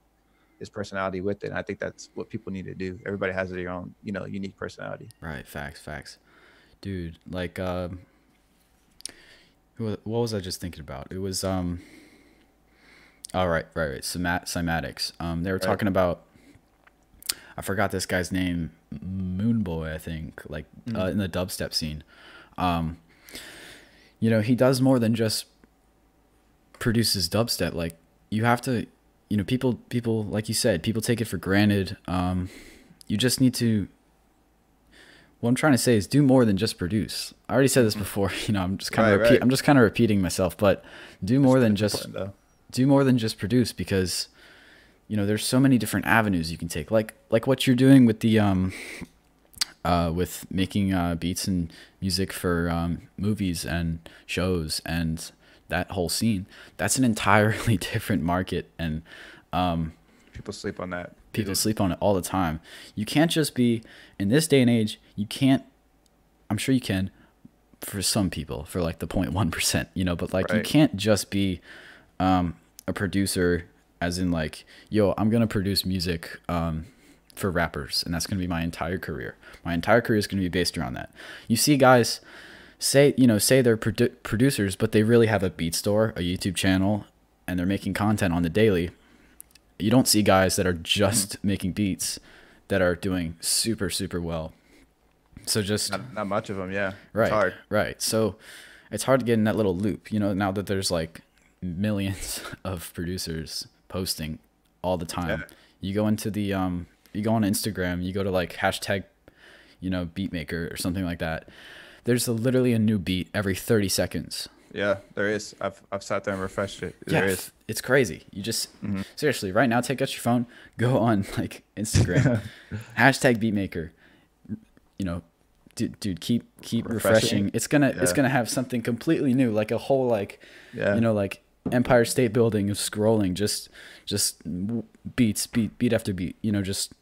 his personality with it. And I think that's what people need to do. Everybody has their own, you know, unique personality. Right, facts, facts. Dude, like um what was I just thinking about? It was um all right, right, right. Cymat- cymatics. Um they were Right. talking about I forgot this guy's name, Moonboy, I think, like Mm-hmm. uh, in the dubstep scene. Um you know, he does more than just produces dubstep. Like you have to you know, people people like you said, people take it for granted. Um you just need to what I'm trying to say is do more than just produce. I already said this before, you know, I'm just kind of Right, repeat, right. I'm just kind of repeating myself, but do more than just do more than just produce because you know, there's so many different avenues you can take. Like like what you're doing with the um uh, with making uh, beats and music for um, movies and shows and that whole scene. That's an entirely different market, and um, people sleep on that. People sleep on it all the time. You can't just be in this day and age. You can't. I'm sure you can, for some people, for like the 0.1 percent, you know. But like, right. you can't just be um, a producer, as in like, yo, I'm gonna produce music um, for rappers, and that's gonna be my entire career. My entire career is gonna be based around that. You see, guys say you know say they're produ- producers, but they really have a beat store, a YouTube channel, and they're making content on the daily you don't see guys that are just mm-hmm. making beats that are doing super super well. So just not, not much of them, yeah. Right. Right. So it's hard to get in that little loop, you know, now that there's like millions of producers posting all the time. Yeah. You go into the um you go on Instagram, you go to like hashtag, you know, beatmaker or something like that. There's a, literally a new beat every 30 seconds. Yeah, there is. I've I've sat there and refreshed it. There yeah, is. It's crazy. You just mm-hmm. seriously right now take out your phone, go on like Instagram, hashtag beatmaker. You know, dude, dude keep keep refreshing. refreshing. It's gonna yeah. it's gonna have something completely new, like a whole like yeah. you know like Empire State Building of scrolling, just just beats, beat beat after beat. You know, just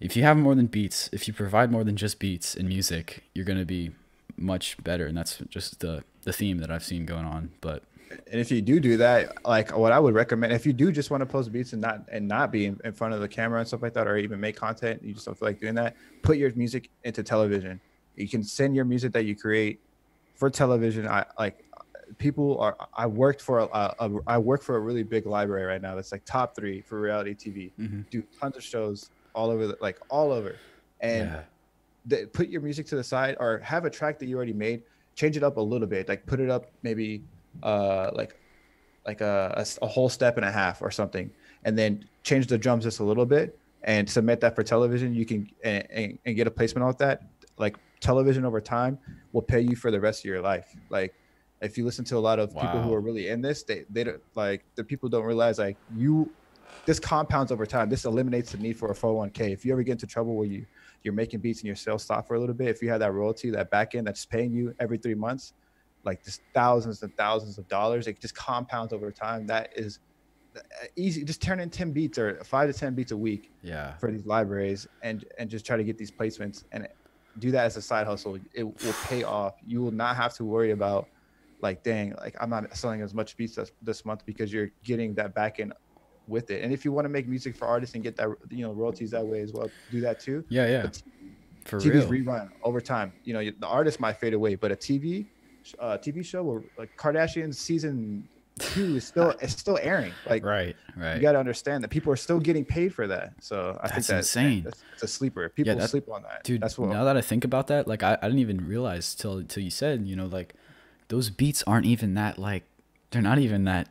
if you have more than beats, if you provide more than just beats in music, you're gonna be much better, and that's just the the theme that I've seen going on. But and if you do do that, like what I would recommend, if you do just want to post beats and not and not be in, in, front of the camera and stuff like that, or even make content, you just don't feel like doing that. Put your music into television. You can send your music that you create for television. I like people are. I worked for a, a, a I work for a really big library right now. That's like top three for reality TV. Mm-hmm. Do tons of shows all over, the, like all over, and. Yeah. The, put your music to the side or have a track that you already made change it up a little bit, like put it up maybe uh, like like a, a, a, whole step and a half or something, and then change the drums just a little bit and submit that for television. You can and, and, and get a placement off that. Like television over time will pay you for the rest of your life. Like if you listen to a lot of wow. people who are really in this, they they don't like the people don't realize like you this compounds over time. This eliminates the need for a 401k. If you ever get into trouble where you you're making beats and your sales stop for a little bit, if you have that royalty, that back end that's paying you every three months, like just thousands and thousands of dollars, it just compounds over time. That is uh, easy. Just turn in 10 beats or five to 10 beats a week yeah. for these libraries and, and just try to get these placements and do that as a side hustle. It will pay off. You will not have to worry about like, dang, like I'm not selling as much beats this, this month because you're getting that back end with it. And if you want to make music for artists and get that you know royalties that way as well, do that too. Yeah, yeah. For TV's real. rerun over time. You know, the artist might fade away, but a TV uh, TV show or like kardashian season two is still it's still airing. Like right, right. You got to understand that people are still getting paid for that. So I that's think that's insane. That's, it's a sleeper. People yeah, sleep on that, dude. That's what. Now that I think about that, like I, I didn't even realize till till you said, you know, like those beats aren't even that like they're not even that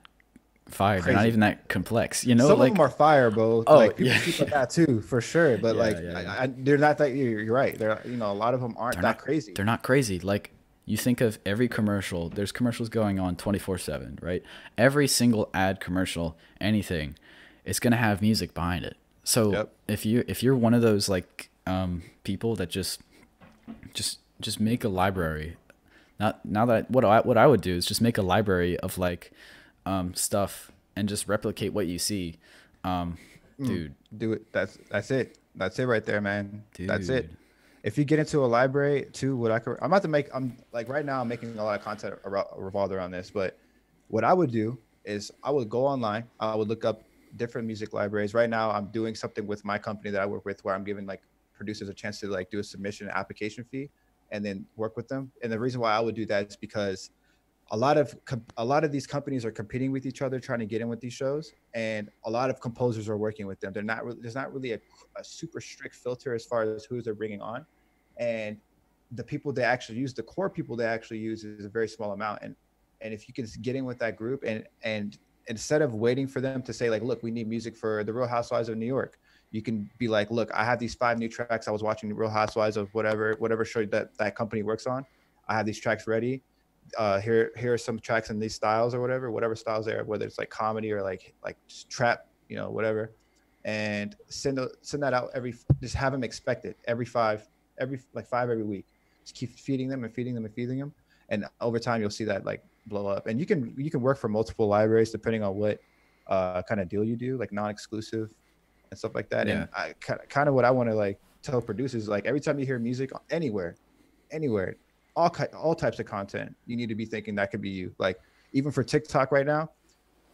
fire. Crazy. They're not even that complex, you know. Some like, of them are fire, bro. Oh, like people yeah. keep that too, for sure. But yeah, like, yeah, I, I, they're not that. You're, you're, right. They're you know a lot of them aren't they're that not, crazy. They're not crazy. Like you think of every commercial. There's commercials going on 24 seven, right? Every single ad commercial, anything, it's gonna have music behind it. So yep. if you if you're one of those like um, people that just just just make a library not now that what I what I would do is just make a library of like um, stuff and just replicate what you see. Um, mm, dude, do it. That's that's it. That's it right there, man. Dude. That's it. If you get into a library too, what I could, I'm about to make. I'm like right now. I'm making a lot of content revolved around this, but what I would do is I would go online. I would look up different music libraries. Right now, I'm doing something with my company that I work with, where I'm giving like producers a chance to like do a submission application fee, and then work with them. And the reason why I would do that is because a lot of a lot of these companies are competing with each other trying to get in with these shows and a lot of composers are working with them. They're not really there's not really a, a super strict filter as far as who they're bringing on. And the people they actually use the core people they actually use is a very small amount. And and if you can get in with that group and and instead of waiting for them to say like look we need music for the real housewives of new york you can be like look i have these five new tracks i was watching real housewives of whatever whatever show that that company works on i have these tracks ready uh, here here are some tracks in these styles or whatever, whatever styles there, whether it's like comedy or like like trap, you know, whatever, and send send that out every. Just have them expect it every five, every like five every week. Just keep feeding them and feeding them and feeding them, and over time you'll see that like blow up. And you can you can work for multiple libraries depending on what uh, kind of deal you do, like non-exclusive and stuff like that. Yeah. And I kind of what I want to like tell producers like every time you hear music anywhere, anywhere, all all types of content, you need to be thinking that could be you. Like even for TikTok right now,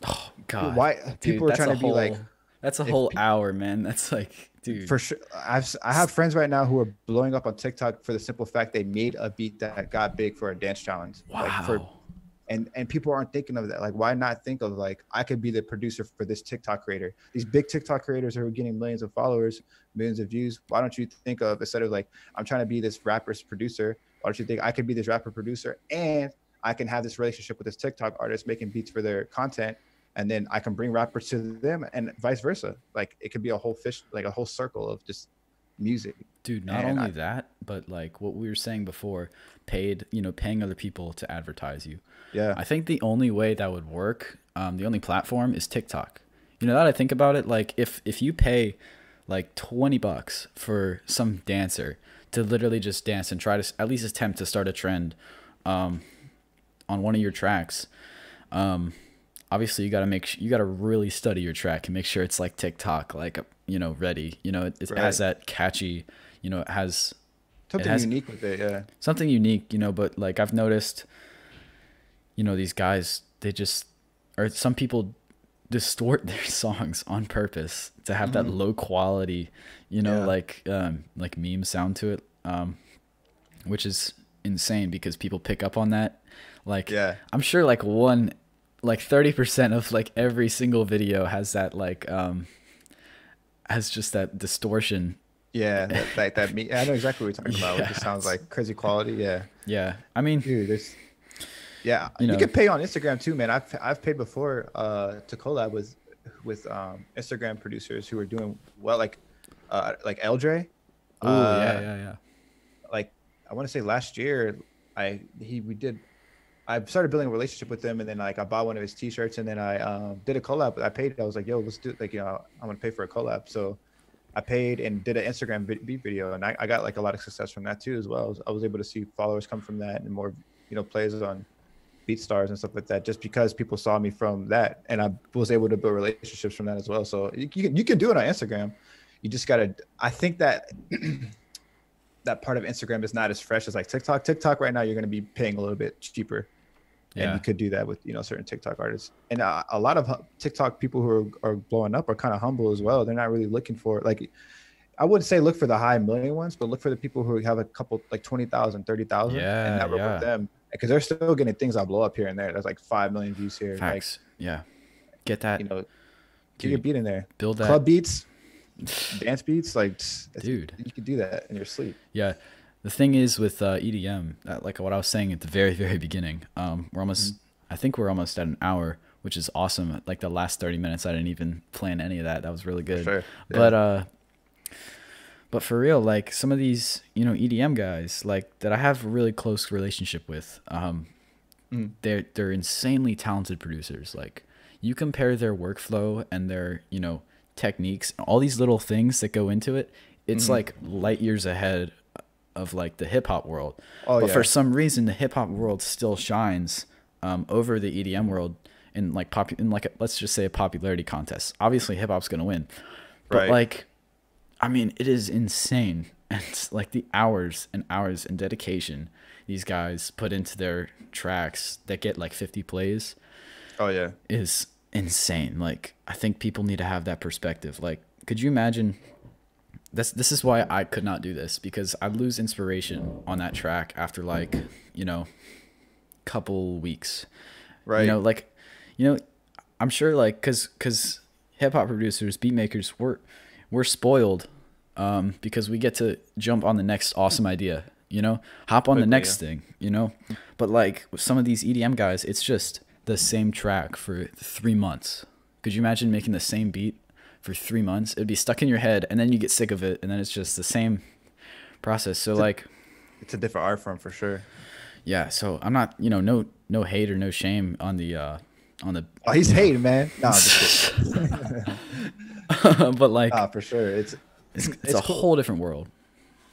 Oh God. why Dude, people are trying to be like That's a whole hour, man. That's like, dude. for sure. I've I have friends right now who are blowing up on TikTok for the simple fact they made a beat that got big for a dance challenge. wow. Like for and and people aren't thinking of that. Like, why not think of like I could be the producer for this TikTok creator? These big TikTok creators who are getting millions of followers, millions of views. Why don't you think of instead of like I'm trying to be this rapper's producer? Why don't you think I could be this rapper producer and I can have this relationship with this TikTok artist making beats for their content, and then I can bring rappers to them and vice versa. Like it could be a whole fish, like a whole circle of just music. Dude, not And only I- that, but like what we were saying before, paid, you know, paying other people to advertise you. Yeah. I think the only way that would work, um, the only platform is TikTok. You know, that I think about it, like if if you pay like twenty bucks for some dancer to literally just dance and try to at least attempt to start a trend, um, on one of your tracks, um, obviously you got to make you got to really study your track and make sure it's like TikTok, like you know, ready. You know, it, it has that catchy. You know, it has Something has- unique with it. Yeah. something unique, you know, but like I've noticed, you know, these guys, they just, or some people distort their songs on purpose to have that low quality, you know, Yeah. like, um, like meme sound to it, um, which is insane because people pick up on that. Like, Yeah. I'm sure like one, like 30% of like every single video has that, like, um, has just that distortion Yeah, that, that, that me. I know exactly what you're talking about. It just sounds like crazy quality. Yeah, Yeah. I mean, dude, there's. Yeah, You you, can pay on Instagram too, man. I've I've paid before uh, to collab with with um, Instagram producers who are doing well, like uh, like Eldre. oh, Uh, yeah, yeah, yeah. Like I want to say last year, I he we did. I started building a relationship with him, and then like I bought one of his T-shirts, and then I um, did a collab. I paid. I was like, "Yo, let's do like you know I'm gonna pay for a collab." So I paid and did an Instagram beat video, and I, I got like a lot of success from that too as well. I was, I was able to see followers come from that and more, you know, plays on BeatStars and stuff like that, just because people saw me from that, and I was able to build relationships from that as well. So you, you can you can do it on Instagram. You just gotta. I think that that part of Instagram is not as fresh as like TikTok. TikTok right now, you're gonna be paying a little bit cheaper and you could do that with you know certain TikTok artists. And uh, a lot of TikTok people who are, are blowing up are kind of humble as well. They're not really looking for like I wouldn't say look for the high million ones, but look for the people who have a couple like 20,000, 30,000 Yeah, and network yeah. with them because they're still getting things that blow up here and there. That's like 5 million views here. Facts. yeah. Get that, you know, get your beat in there. build that. Club beats, dance beats, like Dude. you could do that in your sleep. Yeah. The thing is with uh, EDM, uh, like what I was saying at the very, very beginning, um, we're almost, Mm-hmm. I think we're almost at an hour, which is awesome. Like the last 30 minutes, I didn't even plan any of that. That was really good. Sure. But, uh, but for real, like some of these, you know, EDM guys, like that I have a really close relationship with, um, Mm. they're, they're insanely talented producers. Like you compare their workflow and their, you know, techniques, all these little things that go into it. It's Mhm. like light years ahead of like the hip hop world. Oh, but yeah. for some reason, the hip hop world still shines um, over the EDM world in like pop in like a, let's just say a popularity contest. Obviously, hip hop's gonna win, but Right. like, I mean, it is insane. And like the hours and hours and dedication these guys put into their tracks that get like 50 plays Oh yeah. is insane. Like I think people need to have that perspective. Like could you imagine this this is why I could not do this because I'd lose inspiration on that track after like, you know, couple weeks. Right. You know, like you know, I'm sure like cuz cuz hip hop producers, beat makers, we're we're spoiled um because we get to jump on the next awesome idea, you know? Hop on the Quickly, next thing, you know? But like with some of these EDM guys, it's just the same track for 3 months. Could you imagine making the same beat for 3 months? It'd be stuck in your head and then you get sick of it and then it's just the same process. So like it's a different art form for sure. yeah, so I'm not, you know, no no hate or no shame on the uh on the. Oh, he's hating, man. No, but like, Ah, for sure. It's it's, it's, it's a cool. whole different world.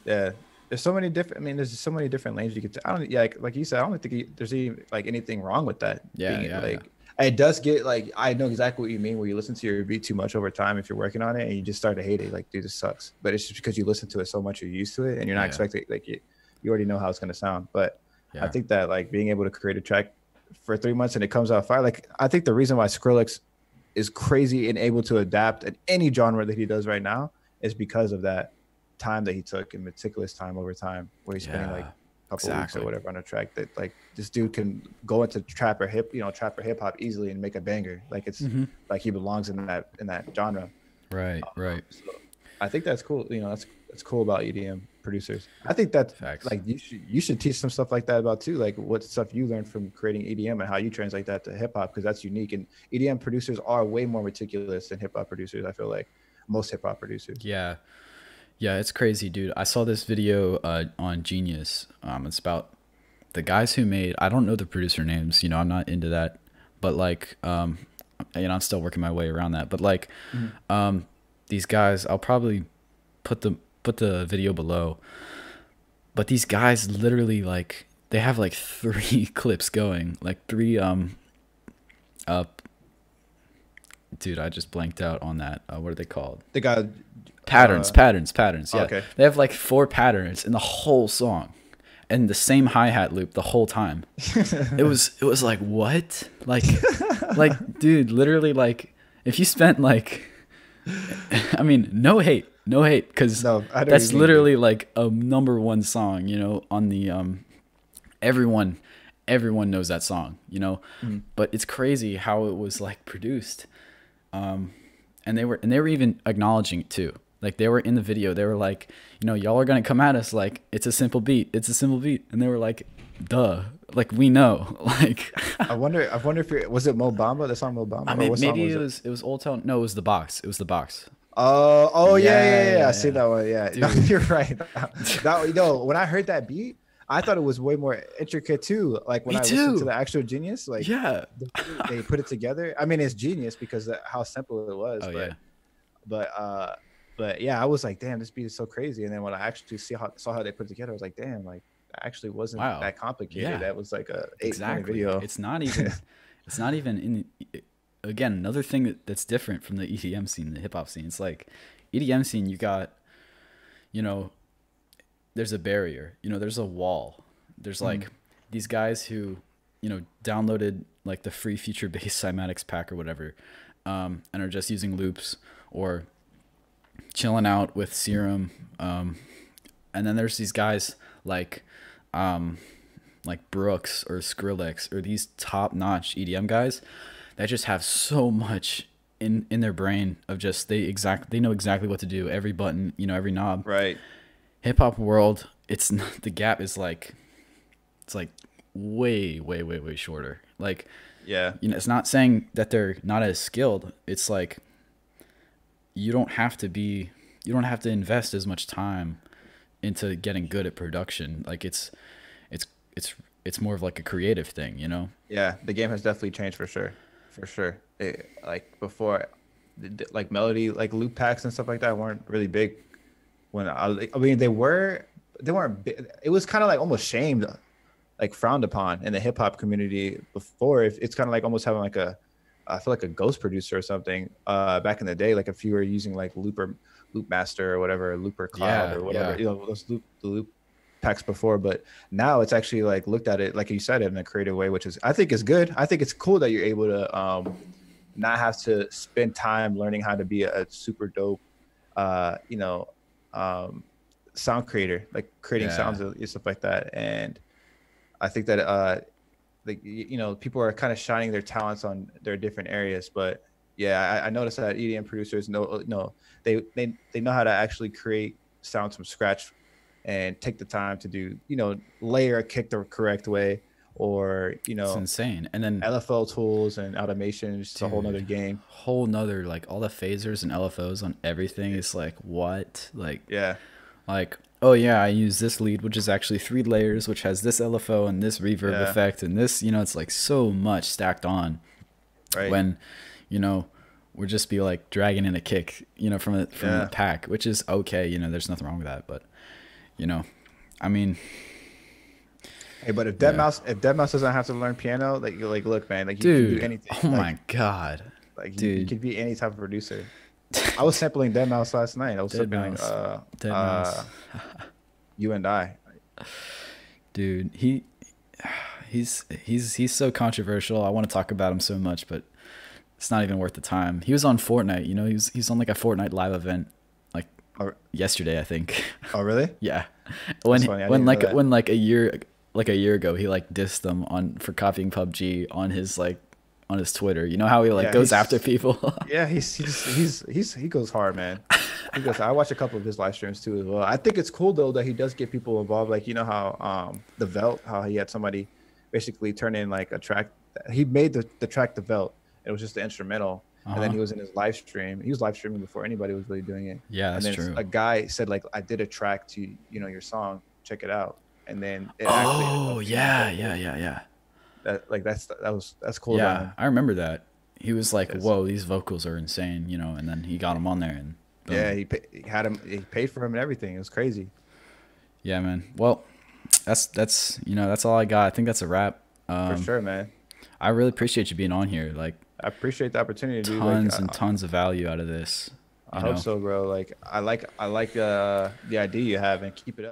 yeah. There's so many different. I mean, there's so many different lanes you could. T- I don't. Yeah, like, like you said, I don't think there's even like anything wrong with that. Yeah, yeah, like it does get like I know exactly what you mean. Where you listen to your beat too much over time, if you're working on it, and you just start to hate it, like dude, this sucks. But it's just because you listen to it so much, you're used to it, and you're not Yeah. expecting like you, you already know how it's gonna sound. But Yeah. I think that like being able to create a track for three months and it comes out fire. Like I think the reason why Skrillex is crazy and able to adapt at any genre that he does right now is because of that time that he took and meticulous time over time where he's spending like Couple weeks or whatever on a track that like this dude can go into trap or hip you know trap or hip hop easily and make a banger like it's Mhm. like he belongs in that in that genre Right. Right. so I think that's cool you know that's that's cool about EDM producers I think that's Facts. like you should you should teach some stuff like that about too like what stuff you learned from creating EDM and how you translate that to hip hop because that's unique and EDM producers are way more meticulous than hip hop producers I feel like most hip hop producers Yeah. Yeah, it's crazy, dude. I saw this video uh, on Genius. Um, it's about the guys who made. I don't know the producer names. You know, I'm not into that. But like, um, you know, I'm still working my way around that. But like, um, these guys, I'll probably put the put the video below. But these guys literally like they have like three clips going, like three um, uh, dude, I just blanked out on that. Uh, what are they called? They got patterns uh, patterns patterns yeah okay. they have like four patterns in the whole song and the same hi-hat loop the whole time it was it was like what like like dude literally like if you spent like i mean no hate no hate because No, I know what that's mean, literally like a number one song you know on the um everyone everyone knows that song you know Mm-hmm. but it's crazy how it was like produced um and they were and they were even acknowledging it too like they were in the video they were like you know y'all are gonna come at us like it's a simple beat it's a simple beat and they were like duh like we know like I wonder. I wonder if it was it Mo Bamba. The song Mo Bamba. I mean, maybe was it was it was Old Town. No, it was the box. It was the box. Oh, oh yeah, Yeah, yeah, yeah. I see that one. Yeah, No, you're right. that, you know, when I heard that beat, I thought it was way more intricate too. Like when Me I listened to the actual Genius, like yeah. the- they put it together. I mean, it's genius because of how simple it was. Oh but, yeah. but uh, but yeah, I was like, damn, this beat is so crazy. And then when I actually see how saw how they put it together, I was like, damn, like that actually wasn't Wow. that complicated. Yeah. That was like a eight Exactly. minute video. It's not even. it's not even in. Again, another thing that, that's different from the EDM scene, the hip hop scene. It's like EDM scene. You got, you know, there's a barrier. You know, there's a wall. There's like these guys who, you know, downloaded like the free future bass cymatics pack or whatever, um, and are just using loops or chilling out with Serum. Um, and then there's these guys like, um, like Brooks or Skrillex or these top notch EDM guys that just have so much in in their brain of just they exact they know exactly what to do every button you know every knob right. Hip hop world it's not, the gap is like it's like way way way way shorter like Yeah. you know it's not saying that they're not as skilled it's like you don't have to be you don't have to invest as much time into getting good at production like it's it's it's it's more of like a creative thing you know Yeah, the game has definitely changed for sure, for sure. It, like before, like melody, like loop packs and stuff like that weren't really big. When I, I mean, they were, they weren't. It was kind of like almost shamed, like frowned upon in the hip hop community before. If it's kind of like almost having like a, I feel like a ghost producer or something. Uh, back in the day, like if you were using like Looper, Loop Master or whatever, Looper Cloud Yeah, or whatever, yeah. you know, those loop the loop packs before, but now it's actually like looked at it like you said in a creative way, which is I think is good. I think it's cool that you're able to um, not have to spend time learning how to be a, a super dope, uh, you know, um, sound creator, like creating Yeah. sounds and stuff like that. And I think that uh, like you know, people are kind of shining their talents on their different areas, but yeah, I, I noticed that EDM producers know no they they they know how to actually create sounds from scratch and take the time to do you know layer a kick the correct way or you it's know insane and then LFO tools and automation is just a whole nother game. whole nother like all the phasers and lfos on everything is like what like Yeah, like oh yeah i use this lead which is actually three layers which has this lfo and this reverb Yeah. effect and this you know it's like so much stacked on Right. when you know we'll just be like dragging in a kick you know from a from Yeah. the pack which is okay you know there's nothing wrong with that but you know i mean Hey, but if Dead Yeah. Mouse if deadmau5 doesn't have to learn piano, like you're like, look, man, like you can do anything. oh like, my god like you, you could be any type of producer. I was sampling deadmau5 last night. I was Dead sampling Mouse. uh, Dead uh, Mouse. you and I. dude he he's he's he's so controversial i want to talk about him so much but it's not even worth the time he was on fortnite you know he was he's on like a fortnite live event like Oh, yesterday i think oh really? yeah when when like that. when like a year like a year ago he like dissed them on for copying pubg on his like on his twitter you know how he like Yeah, goes after people Yeah, he's he's he's he's he goes hard, man. He goes. I watch a couple of his live streams too as well. I think it's cool though that he does get people involved. Like you know how um the Veldt, how he had somebody basically turn in like a track. He made the the track the Veldt. It was just the instrumental, and then Uh-huh. he was in his live stream. He was live streaming before anybody was really doing it. yeah and that's then true a guy said like I did a track to you know your song. Check it out. And then it oh yeah yeah yeah yeah That, like that's that was that's cool. yeah i remember that he was like whoa these vocals are insane you know and then he got him on there and boom. Yeah, he, pa- he had him. He paid for him and everything. It was crazy. Yeah, man. Well, that's that's you know that's all I got. I think that's a wrap. Um, For sure, man. I really appreciate you being on here. Like I appreciate the opportunity, dude. tons like, and I, tons of value out of this. I hope know? so, bro. Like I like I like uh, the idea you have, and keep it up.